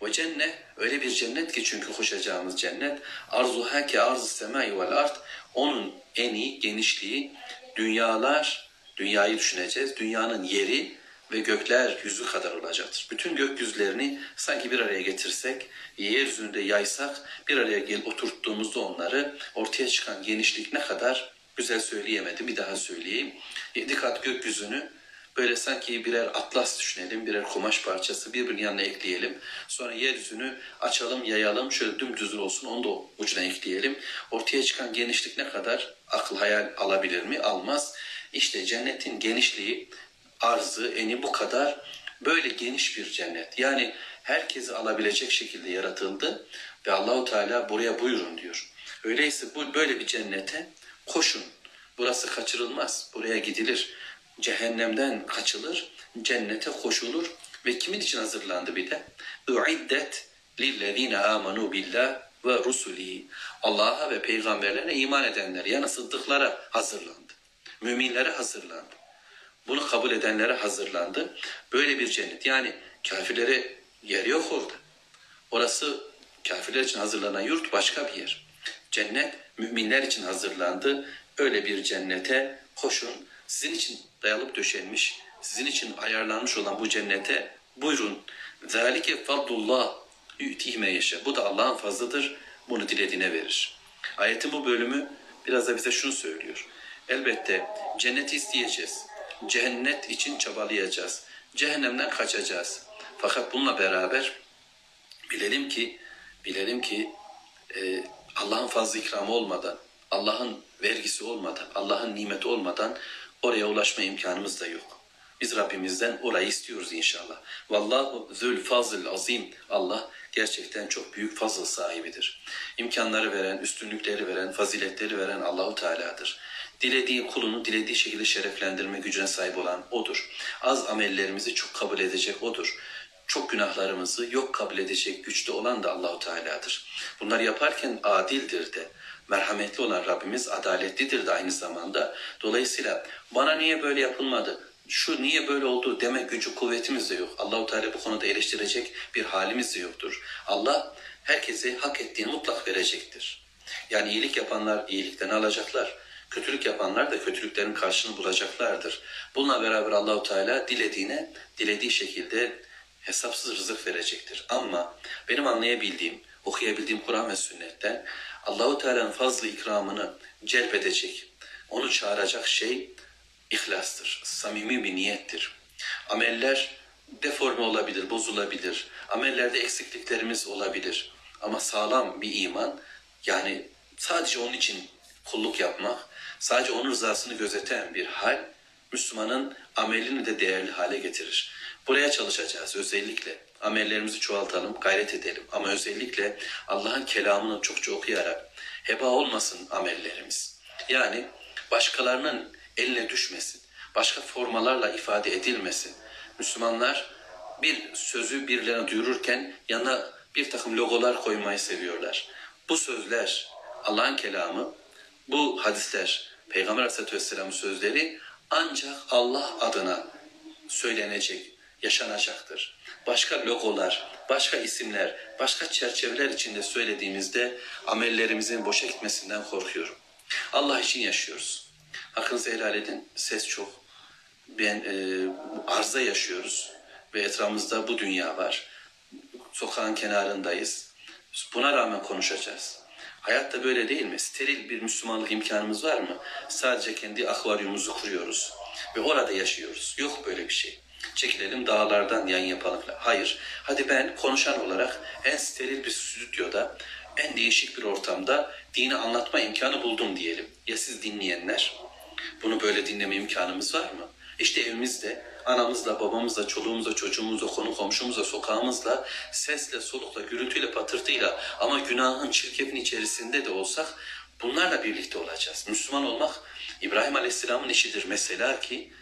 Speaker 1: O cennet öyle bir cennet ki çünkü koşacağımız cennet arzuha ki arz semai vel art onun eni genişliği dünyalar dünyayı düşüneceğiz. Dünyanın yeri ve gökler yüzü kadar olacaktır. Bütün gökyüzlerini sanki bir araya getirsek, yeryüzünde yaysak, bir araya gel oturttuğumuzda onları ortaya çıkan genişlik ne kadar güzel söyleyemedim. Bir daha söyleyeyim. Dikkat gökyüzünü böyle sanki birer atlas düşünelim, birer kumaş parçası birbirinin yanına ekleyelim. Sonra yeryüzünü açalım, yayalım, şöyle dümdüz olsun onu da ucuna ekleyelim. Ortaya çıkan genişlik ne kadar akıl hayal alabilir mi? Almaz. İşte cennetin genişliği, arzı, eni bu kadar böyle geniş bir cennet. Yani herkesi alabilecek şekilde yaratıldı ve Allahu Teala buraya buyurun diyor. Öyleyse bu böyle bir cennete koşun. Burası kaçırılmaz. Buraya gidilir. Cehennemden kaçılır, cennete koşulur Ve kimin için hazırlandı bir de? Uiddet lillezine amanu billah ve rusulihi. Allah'a ve peygamberlerine iman edenler yani sıddıklara hazırlandı. Müminlere hazırlandı. Bunu kabul edenlere hazırlandı. Böyle bir cennet. Yani kafirlere yer yok orada. Orası kafirler için hazırlanan yurt başka bir yer. Cennet müminler için hazırlandı. Öyle bir cennete koşun. Sizin için dayalıp döşenmiş, sizin için ayarlanmış olan bu cennete buyurun. Zalike fadlullah yu'tihme yaşa. Bu da Allah'ın fazladır. Bunu dilediğine verir. Ayetin bu bölümü biraz da bize şunu söylüyor. Elbette cenneti isteyeceğiz. Cennet için çabalayacağız. Cehennemden kaçacağız. Fakat bununla beraber bilelim ki bilelim ki e, Allah'ın fazla ikramı olmadan, Allah'ın vergisi olmadan, Allah'ın nimeti olmadan oraya ulaşma imkanımız da yok. Biz Rabbimizden orayı istiyoruz inşallah. Vallahu zül fazıl azim. Allah gerçekten çok büyük fazıl sahibidir. İmkanları veren, üstünlükleri veren, faziletleri veren Allahu Teala'dır. Dilediği kulunu dilediği şekilde şereflendirme gücüne sahip olan O'dur. Az amellerimizi çok kabul edecek O'dur. Çok günahlarımızı yok kabul edecek güçte olan da Allahu Teala'dır. Bunları yaparken adildir de. Merhametli olan Rabbimiz adaletlidir de aynı zamanda. Dolayısıyla bana niye böyle yapılmadı? şu niye böyle oldu deme gücü kuvvetimiz de yok. Allahu Teala bu konuda eleştirecek bir halimiz de yoktur. Allah herkese hak ettiğini mutlak verecektir. Yani iyilik yapanlar iyilikten alacaklar. Kötülük yapanlar da kötülüklerin karşılığını bulacaklardır. Bununla beraber Allahu Teala dilediğine dilediği şekilde hesapsız rızık verecektir. Ama benim anlayabildiğim, okuyabildiğim Kur'an ve sünnetten Allahu Teala'nın fazla ikramını celbedecek, onu çağıracak şey ihlastır, samimi bir niyettir. Ameller deforme olabilir, bozulabilir. Amellerde eksikliklerimiz olabilir. Ama sağlam bir iman, yani sadece onun için kulluk yapmak, sadece onun rızasını gözeten bir hal, Müslümanın amelini de değerli hale getirir. Buraya çalışacağız özellikle. Amellerimizi çoğaltalım, gayret edelim. Ama özellikle Allah'ın kelamını çokça okuyarak heba olmasın amellerimiz. Yani başkalarının eline düşmesin. Başka formalarla ifade edilmesin. Müslümanlar bir sözü birilerine duyururken yanına bir takım logolar koymayı seviyorlar. Bu sözler Allah'ın kelamı, bu hadisler Peygamber Aleyhisselatü Vesselam'ın sözleri ancak Allah adına söylenecek, yaşanacaktır. Başka logolar, başka isimler, başka çerçeveler içinde söylediğimizde amellerimizin boşa gitmesinden korkuyorum. Allah için yaşıyoruz. Hakkınızı helal edin. Ses çok. Ben e, arza yaşıyoruz ve etrafımızda bu dünya var. Sokağın kenarındayız. Buna rağmen konuşacağız. Hayatta böyle değil mi? Steril bir Müslümanlık imkanımız var mı? Sadece kendi akvaryumumuzu kuruyoruz ve orada yaşıyoruz. Yok böyle bir şey. Çekilelim dağlardan yan yapalım. Hayır. Hadi ben konuşan olarak en steril bir stüdyoda, en değişik bir ortamda dini anlatma imkanı buldum diyelim. Ya siz dinleyenler? Bunu böyle dinleme imkanımız var mı? İşte evimizde anamızla, babamızla, çoluğumuzla, çocuğumuzla, konu komşumuzla, sokağımızla, sesle, solukla, gürültüyle, patırtıyla ama günahın çirkefin içerisinde de olsak bunlarla birlikte olacağız. Müslüman olmak İbrahim Aleyhisselam'ın işidir mesela ki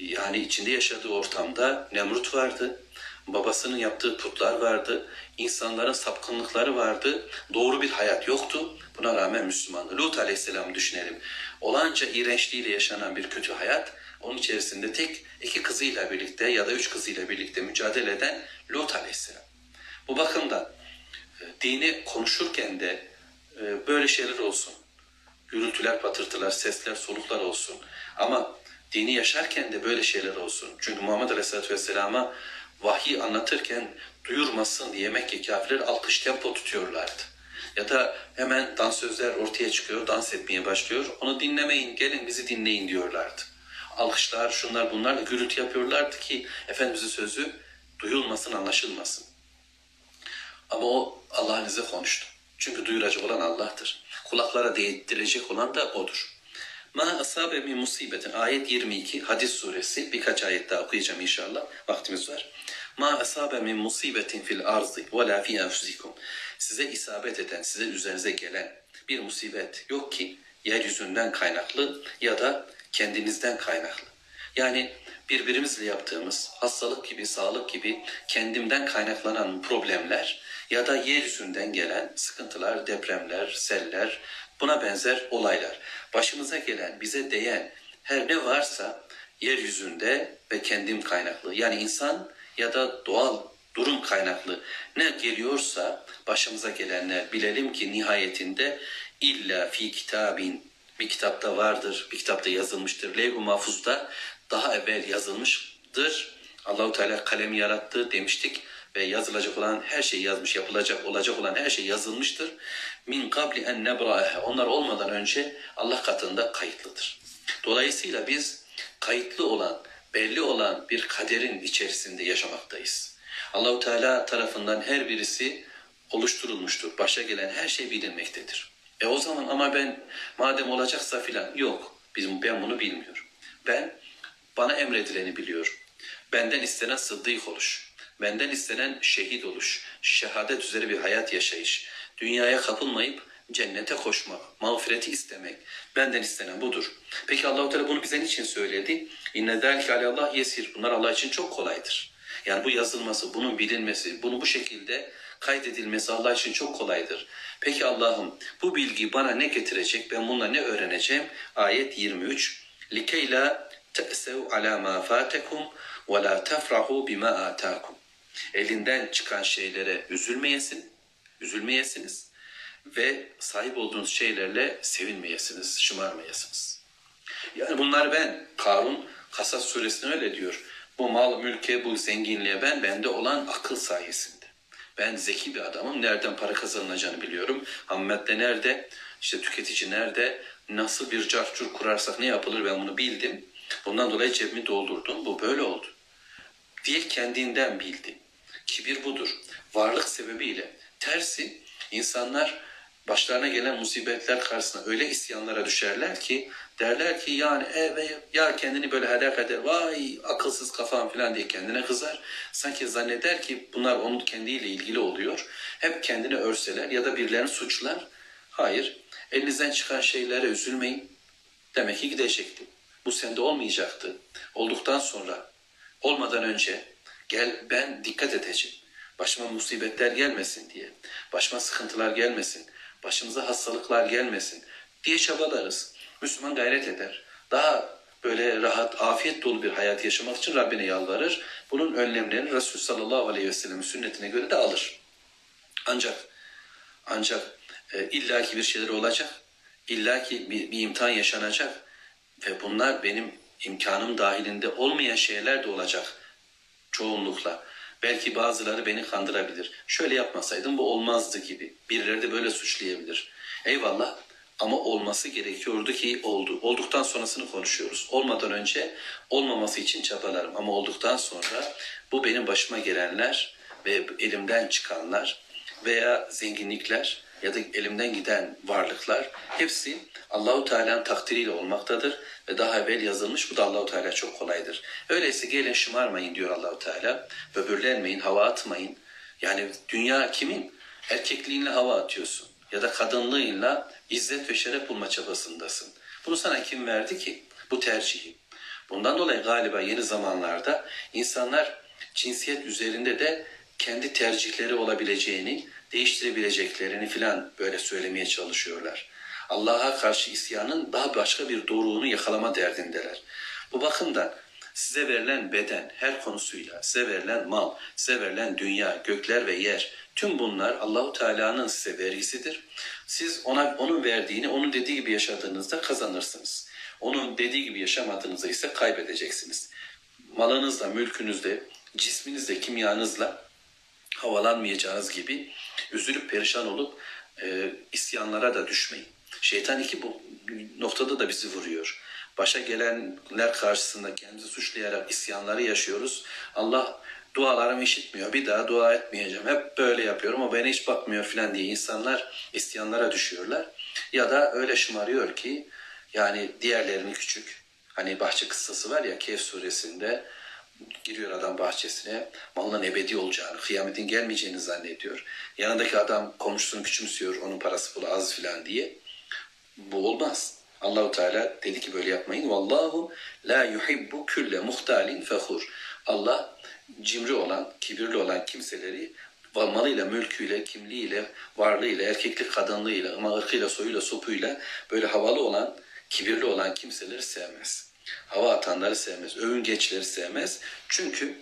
Speaker 1: yani içinde yaşadığı ortamda Nemrut vardı, babasının yaptığı putlar vardı, insanların sapkınlıkları vardı, doğru bir hayat yoktu. Buna rağmen Müslümandı. Lut Aleyhisselam'ı düşünelim. Olanca iğrençliğiyle yaşanan bir kötü hayat, onun içerisinde tek iki kızıyla birlikte ya da üç kızıyla birlikte mücadele eden Lut Aleyhisselam. Bu bakımdan e, dini konuşurken de e, böyle şeyler olsun. Gürültüler, patırtılar, sesler, soluklar olsun. Ama dini yaşarken de böyle şeyler olsun. Çünkü Muhammed Aleyhisselatü Vesselam'a vahiy anlatırken duyurmasın diye Mekke kafirler alkış tempo tutuyorlardı. Ya da hemen dansözler ortaya çıkıyor, dans etmeye başlıyor. Onu dinlemeyin, gelin bizi dinleyin diyorlardı. Alkışlar, şunlar bunlarla gürültü yapıyorlardı ki Efendimizin sözü duyulmasın, anlaşılmasın. Ama o Allah'ın izniyle konuştu. Çünkü duyuracak olan Allah'tır. Kulaklara değdirecek olan da O'dur. Ma asabe min musibetin ayet 22 hadis suresi birkaç ayet daha okuyacağım inşallah vaktimiz var. Ma asabe min musibetin fil arzi ve la fi enfusikum. Size isabet eden, size üzerinize gelen bir musibet yok ki yeryüzünden kaynaklı ya da kendinizden kaynaklı. Yani birbirimizle yaptığımız hastalık gibi, sağlık gibi kendimden kaynaklanan problemler ya da yeryüzünden gelen sıkıntılar, depremler, seller, buna benzer olaylar. Başımıza gelen, bize değen her ne varsa yeryüzünde ve kendim kaynaklı. Yani insan ya da doğal durum kaynaklı ne geliyorsa başımıza gelenler bilelim ki nihayetinde illa fi kitabin bir kitapta vardır, bir kitapta yazılmıştır. Levh-i Mahfuz'da daha evvel yazılmıştır. Allahu Teala kalemi yarattı demiştik ve yazılacak olan her şey yazmış, yapılacak, olacak olan her şey yazılmıştır. Min kabli en nebra'ehe. Onlar olmadan önce Allah katında kayıtlıdır. Dolayısıyla biz kayıtlı olan, belli olan bir kaderin içerisinde yaşamaktayız. Allahu Teala tarafından her birisi oluşturulmuştur. Başa gelen her şey bilinmektedir. E o zaman ama ben madem olacaksa filan yok. Bizim ben bunu bilmiyorum. Ben bana emredileni biliyorum. Benden istenen sıddık oluş. Benden istenen şehit oluş. Şehadet üzere bir hayat yaşayış. Dünyaya kapılmayıp cennete koşmak, mağfireti istemek. Benden istenen budur. Peki Allahu Teala bunu bize niçin söyledi? İnne zâlike Allah yesir. Bunlar Allah için çok kolaydır. Yani bu yazılması, bunun bilinmesi, bunu bu şekilde kaydedilmesi Allah için çok kolaydır. Peki Allah'ım bu bilgi bana ne getirecek? Ben bununla ne öğreneceğim? Ayet 23. Likeyla te'sev ala ma fatekum ve la tefrahu bima atakum. Elinden çıkan şeylere üzülmeyesin, üzülmeyesiniz ve sahip olduğunuz şeylerle sevinmeyesiniz, şımarmayasınız. Yani bunlar ben, Karun Kasas suresinde öyle diyor. Bu mal, mülke, bu zenginliğe ben, bende olan akıl sayesinde. Ben zeki bir adamım. Nereden para kazanılacağını biliyorum. Ham madde nerede? İşte tüketici nerede? Nasıl bir carcur kurarsak ne yapılır ben bunu bildim. Bundan dolayı cebimi doldurdum. Bu böyle oldu. Diye kendinden bildi. Kibir budur. Varlık sebebiyle. Tersi insanlar başlarına gelen musibetler karşısında öyle isyanlara düşerler ki derler ki yani evet ya kendini böyle helak eder vay akılsız kafam falan diye kendine kızar. Sanki zanneder ki bunlar onun kendiyle ilgili oluyor. Hep kendini örseler ya da birilerini suçlar. Hayır elinizden çıkan şeylere üzülmeyin. Demek ki gidecekti. Bu sende olmayacaktı. Olduktan sonra olmadan önce gel ben dikkat edeceğim. Başıma musibetler gelmesin diye. Başıma sıkıntılar gelmesin başımıza hastalıklar gelmesin diye çabalarız. Müslüman gayret eder. Daha böyle rahat, afiyet dolu bir hayat yaşamak için Rabbine yalvarır. Bunun önlemlerini Resul sallallahu aleyhi ve sellem'in sünnetine göre de alır. Ancak ancak e, illaki bir şeyler olacak. illaki bir, bir imtihan yaşanacak. Ve bunlar benim imkanım dahilinde olmayan şeyler de olacak çoğunlukla. Belki bazıları beni kandırabilir. Şöyle yapmasaydım bu olmazdı gibi. Birileri de böyle suçlayabilir. Eyvallah ama olması gerekiyordu ki oldu. Olduktan sonrasını konuşuyoruz. Olmadan önce olmaması için çabalarım ama olduktan sonra bu benim başıma gelenler ve elimden çıkanlar veya zenginlikler ya da elimden giden varlıklar hepsi Allahu Teala'nın takdiriyle olmaktadır ve daha evvel yazılmış. Bu da Allahu Teala çok kolaydır. Öyleyse gelin şımarmayın diyor Allahu Teala. Böbürlenmeyin, hava atmayın. Yani dünya kimin? Erkekliğinle hava atıyorsun ya da kadınlığınla izzet ve şeref bulma çabasındasın. Bunu sana kim verdi ki? Bu tercihi. Bundan dolayı galiba yeni zamanlarda insanlar cinsiyet üzerinde de kendi tercihleri olabileceğini, değiştirebileceklerini filan böyle söylemeye çalışıyorlar. Allah'a karşı isyanın daha başka bir doruğunu yakalama derdindeler. Bu bakımdan size verilen beden her konusuyla, size verilen mal, size verilen dünya, gökler ve yer tüm bunlar Allahu Teala'nın size vergisidir. Siz ona onun verdiğini, onun dediği gibi yaşadığınızda kazanırsınız. Onun dediği gibi yaşamadığınızda ise kaybedeceksiniz. Malınızla, mülkünüzle, cisminizle, kimyanızla havalanmayacağınız gibi üzülüp perişan olup e, isyanlara da düşmeyin. Şeytan iki bu noktada da bizi vuruyor. Başa gelenler karşısında kendimizi suçlayarak isyanları yaşıyoruz. Allah dualarımı işitmiyor. Bir daha dua etmeyeceğim. Hep böyle yapıyorum ama bana hiç bakmıyor falan diye insanlar isyanlara düşüyorlar. Ya da öyle şımarıyor ki yani diğerlerini küçük. Hani bahçe kıssası var ya Kehf suresinde giriyor adam bahçesine malının ebedi olacağını, kıyametin gelmeyeceğini zannediyor. Yanındaki adam komşusunu küçümsüyor onun parası pulu az filan diye. Bu olmaz. Allahu Teala dedi ki böyle yapmayın. Vallahu la yuhibbu külle muhtalin fehur. Allah cimri olan, kibirli olan kimseleri malıyla, mülküyle, kimliğiyle, varlığıyla, erkeklik kadınlığıyla, ama ırkıyla, soyuyla, sopuyla böyle havalı olan, kibirli olan kimseleri sevmez. Hava atanları sevmez, övüngeçleri sevmez. Çünkü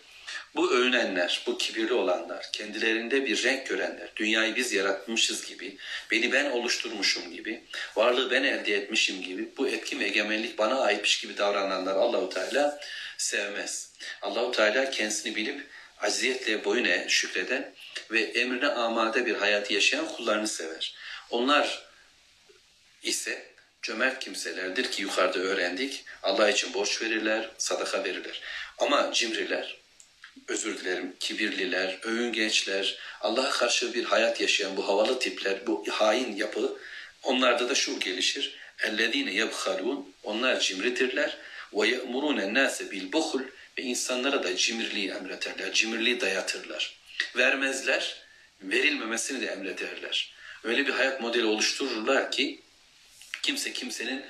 Speaker 1: bu övünenler, bu kibirli olanlar, kendilerinde bir renk görenler, dünyayı biz yaratmışız gibi, beni ben oluşturmuşum gibi, varlığı ben elde etmişim gibi, bu etki ve egemenlik bana aitmiş gibi davrananlar Allahu Teala sevmez. Allahu Teala kendisini bilip aziyetle boyun eğen, şükreden ve emrine amade bir hayatı yaşayan kullarını sever. Onlar ise cömert kimselerdir ki yukarıda öğrendik. Allah için borç verirler, sadaka verirler. Ama cimriler, özür dilerim, kibirliler, övün gençler, Allah'a karşı bir hayat yaşayan bu havalı tipler, bu hain yapı, onlarda da şu gelişir. اَلَّذ۪ينَ يَبْخَلُونَ Onlar cimridirler. وَيَأْمُرُونَ النَّاسَ بِالْبُخُلِ Ve insanlara da cimriliği emrederler, cimriliği dayatırlar. Vermezler, verilmemesini de emrederler. Öyle bir hayat modeli oluştururlar ki kimse kimsenin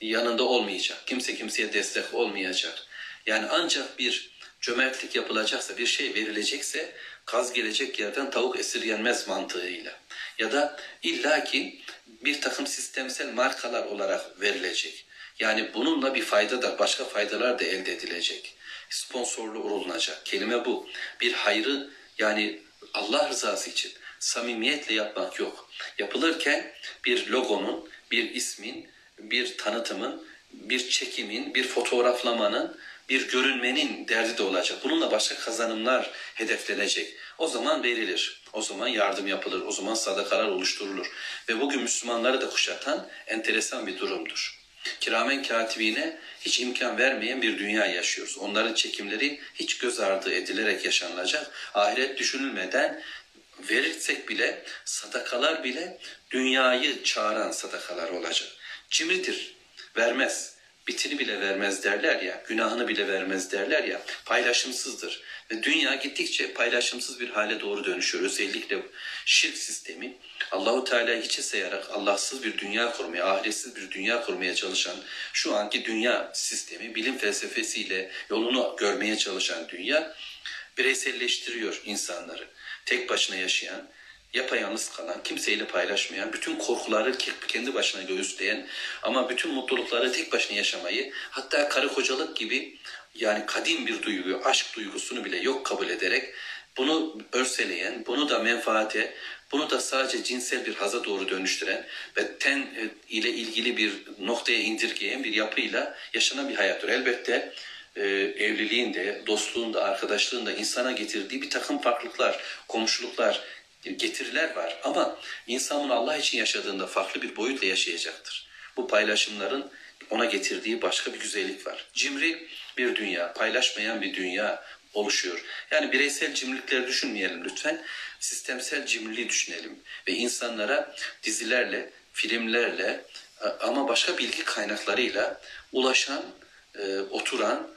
Speaker 1: yanında olmayacak, kimse kimseye destek olmayacak. Yani ancak bir cömertlik yapılacaksa, bir şey verilecekse kaz gelecek yerden tavuk esirgenmez mantığıyla. Ya da illaki bir takım sistemsel markalar olarak verilecek. Yani bununla bir fayda da başka faydalar da elde edilecek. Sponsorlu olunacak. Kelime bu. Bir hayrı yani Allah rızası için samimiyetle yapmak yok. Yapılırken bir logonun, bir ismin, bir tanıtımın, bir çekimin, bir fotoğraflamanın, bir görünmenin derdi de olacak. Bununla başka kazanımlar hedeflenecek. O zaman verilir. O zaman yardım yapılır. O zaman sadakalar oluşturulur. Ve bugün Müslümanları da kuşatan enteresan bir durumdur. Kiramen katibine hiç imkan vermeyen bir dünya yaşıyoruz. Onların çekimleri hiç göz ardı edilerek yaşanılacak. Ahiret düşünülmeden verirsek bile sadakalar bile dünyayı çağıran sadakalar olacak. Cimridir, vermez. Bitini bile vermez derler ya, günahını bile vermez derler ya, paylaşımsızdır. Ve dünya gittikçe paylaşımsız bir hale doğru dönüşüyor. Özellikle şirk sistemi Allahu Teala hiçe sayarak Allahsız bir dünya kurmaya, ahiretsiz bir dünya kurmaya çalışan şu anki dünya sistemi, bilim felsefesiyle yolunu görmeye çalışan dünya bireyselleştiriyor insanları. Tek başına yaşayan, yapayalnız kalan, kimseyle paylaşmayan, bütün korkuları kendi başına göğüsleyen ama bütün mutlulukları tek başına yaşamayı, hatta karı kocalık gibi yani kadim bir duyguyu, aşk duygusunu bile yok kabul ederek bunu örseleyen, bunu da menfaate, bunu da sadece cinsel bir haza doğru dönüştüren ve ten e, ile ilgili bir noktaya indirgeyen bir yapıyla yaşanan bir hayattır. Elbette e, evliliğin de, dostluğun da, arkadaşlığın da insana getirdiği bir takım farklılıklar, komşuluklar, getiriler var. Ama insan bunu Allah için yaşadığında farklı bir boyutla yaşayacaktır. Bu paylaşımların ona getirdiği başka bir güzellik var. Cimri bir dünya, paylaşmayan bir dünya oluşuyor. Yani bireysel cimrilikleri düşünmeyelim lütfen. Sistemsel cimriliği düşünelim. Ve insanlara dizilerle, filmlerle ama başka bilgi kaynaklarıyla ulaşan, e, oturan,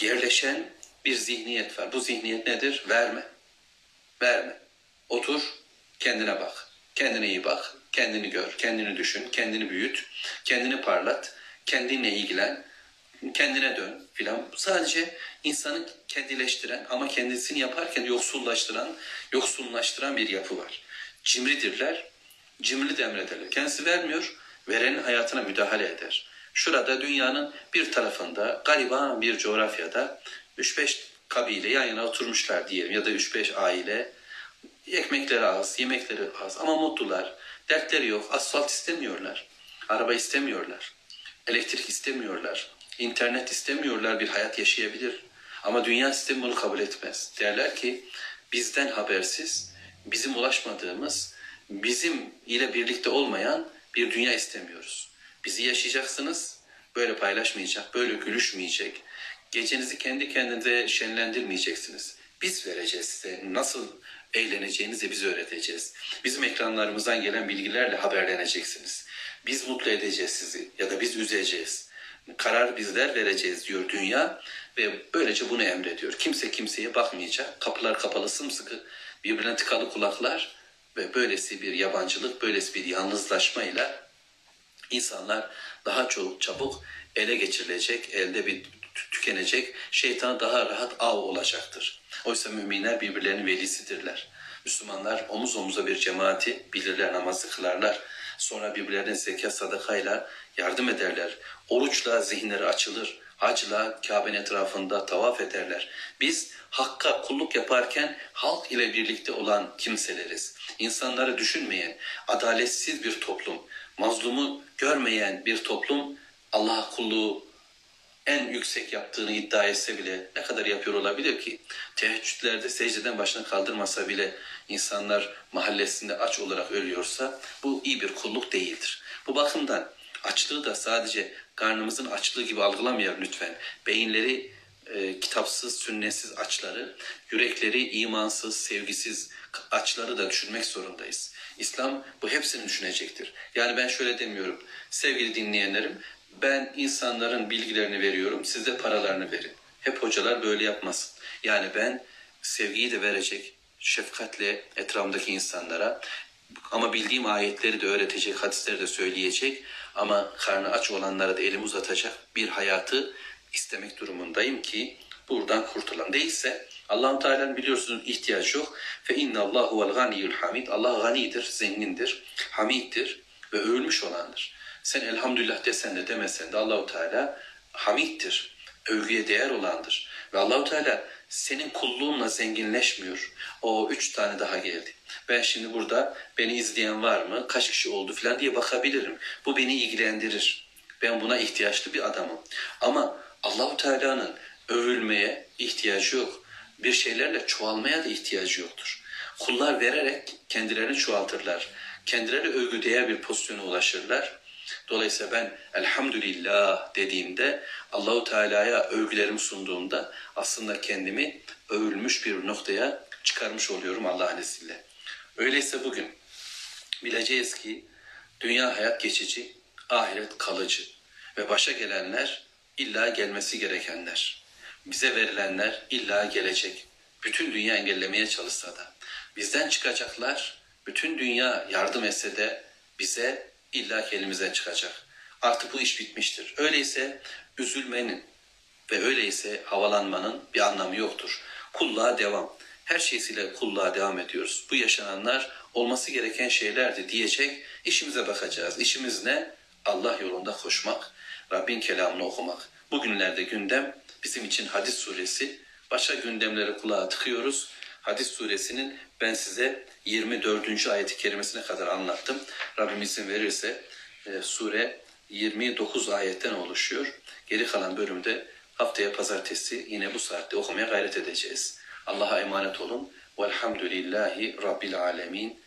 Speaker 1: yerleşen bir zihniyet var. Bu zihniyet nedir? Verme. Verme. Otur, kendine bak. Kendine iyi bak. Kendini gör, kendini düşün, kendini büyüt, kendini parlat, kendinle ilgilen, kendine dön filan. Sadece insanı kendileştiren ama kendisini yaparken yoksullaştıran, yoksullaştıran bir yapı var. Cimridirler, cimri de emrederler. Kendisi vermiyor, verenin hayatına müdahale eder. Şurada dünyanın bir tarafında gariban bir coğrafyada 3-5 kabile yan yana oturmuşlar diyelim ya da 3-5 aile ekmekleri az, yemekleri az ama mutlular. Dertleri yok, asfalt istemiyorlar, araba istemiyorlar, elektrik istemiyorlar, internet istemiyorlar bir hayat yaşayabilir. Ama dünya sistemi bunu kabul etmez. Derler ki bizden habersiz, bizim ulaşmadığımız, bizim ile birlikte olmayan bir dünya istemiyoruz. Bizi yaşayacaksınız, böyle paylaşmayacak, böyle gülüşmeyecek. Gecenizi kendi kendinize şenlendirmeyeceksiniz. Biz vereceğiz size nasıl eğleneceğinizi biz öğreteceğiz. Bizim ekranlarımızdan gelen bilgilerle haberleneceksiniz. Biz mutlu edeceğiz sizi ya da biz üzeceğiz. Karar bizler vereceğiz diyor dünya ve böylece bunu emrediyor. Kimse kimseye bakmayacak. Kapılar kapalı sımsıkı, birbirine tıkalı kulaklar ve böylesi bir yabancılık, böylesi bir yalnızlaşmayla insanlar daha çok çabuk ele geçirilecek, elde bir tükenecek, şeytan daha rahat av olacaktır. Oysa müminler birbirlerinin velisidirler. Müslümanlar omuz omuza bir cemaati bilirler, namazı kılarlar. Sonra birbirlerine zekat sadakayla yardım ederler. Oruçla zihinleri açılır. Hacla Kabe'nin etrafında tavaf ederler. Biz Hakk'a kulluk yaparken halk ile birlikte olan kimseleriz. İnsanları düşünmeyen, adaletsiz bir toplum, mazlumu görmeyen bir toplum Allah kulluğu en yüksek yaptığını iddia etse bile ne kadar yapıyor olabilir ki? Teheccüdlerde secdeden başını kaldırmasa bile insanlar mahallesinde aç olarak ölüyorsa bu iyi bir kulluk değildir. Bu bakımdan açlığı da sadece karnımızın açlığı gibi algılamayalım lütfen. Beyinleri e, kitapsız, sünnetsiz açları, yürekleri imansız, sevgisiz açları da düşünmek zorundayız. İslam bu hepsini düşünecektir. Yani ben şöyle demiyorum. Sevgili dinleyenlerim, ben insanların bilgilerini veriyorum, siz de paralarını verin. Hep hocalar böyle yapmasın. Yani ben sevgiyi de verecek, şefkatle etrafımdaki insanlara ama bildiğim ayetleri de öğretecek, hadisleri de söyleyecek ama karnı aç olanlara da elimi uzatacak bir hayatı istemek durumundayım ki buradan kurtulan değilse Allahu Teala'nın biliyorsunuz ihtiyacı yok. Fe inna Allahu vel ganiyul hamid. Allah ganidir, zengindir, hamiddir ve övülmüş olandır. Sen elhamdülillah desen de demesen de Allahu Teala hamiddir. Övgüye değer olandır. Ve Allahu Teala senin kulluğunla zenginleşmiyor. O üç tane daha geldi. Ben şimdi burada beni izleyen var mı, kaç kişi oldu falan diye bakabilirim. Bu beni ilgilendirir. Ben buna ihtiyaçlı bir adamım. Ama Allahu Teala'nın övülmeye ihtiyacı yok. Bir şeylerle çoğalmaya da ihtiyacı yoktur. Kullar vererek kendilerini çoğaltırlar. Kendileri övgü değer bir pozisyona ulaşırlar. Dolayısıyla ben elhamdülillah dediğimde Allahu Teala'ya övgülerimi sunduğumda aslında kendimi övülmüş bir noktaya çıkarmış oluyorum Allah'ın izniyle. Öyleyse bugün bileceğiz ki dünya hayat geçici, ahiret kalıcı ve başa gelenler illa gelmesi gerekenler. Bize verilenler illa gelecek. Bütün dünya engellemeye çalışsa da. Bizden çıkacaklar, bütün dünya yardım etse de bize illa ki elimizden çıkacak. Artık bu iş bitmiştir. Öyleyse üzülmenin ve öyleyse havalanmanın bir anlamı yoktur. Kulluğa devam. Her şeysiyle kulluğa devam ediyoruz. Bu yaşananlar olması gereken şeylerdi diyecek. İşimize bakacağız. İşimiz ne? Allah yolunda koşmak, Rabbin kelamını okumak. Bugünlerde gündem bizim için hadis suresi. Başka gündemleri kulağa tıkıyoruz. Hadis suresinin ben size 24. ayeti kerimesine kadar anlattım. Rabbim izin verirse e, sure 29 ayetten oluşuyor. Geri kalan bölümde haftaya pazartesi yine bu saatte okumaya gayret edeceğiz. Allah'a emanet olun. Velhamdülillahi Rabbil alemin.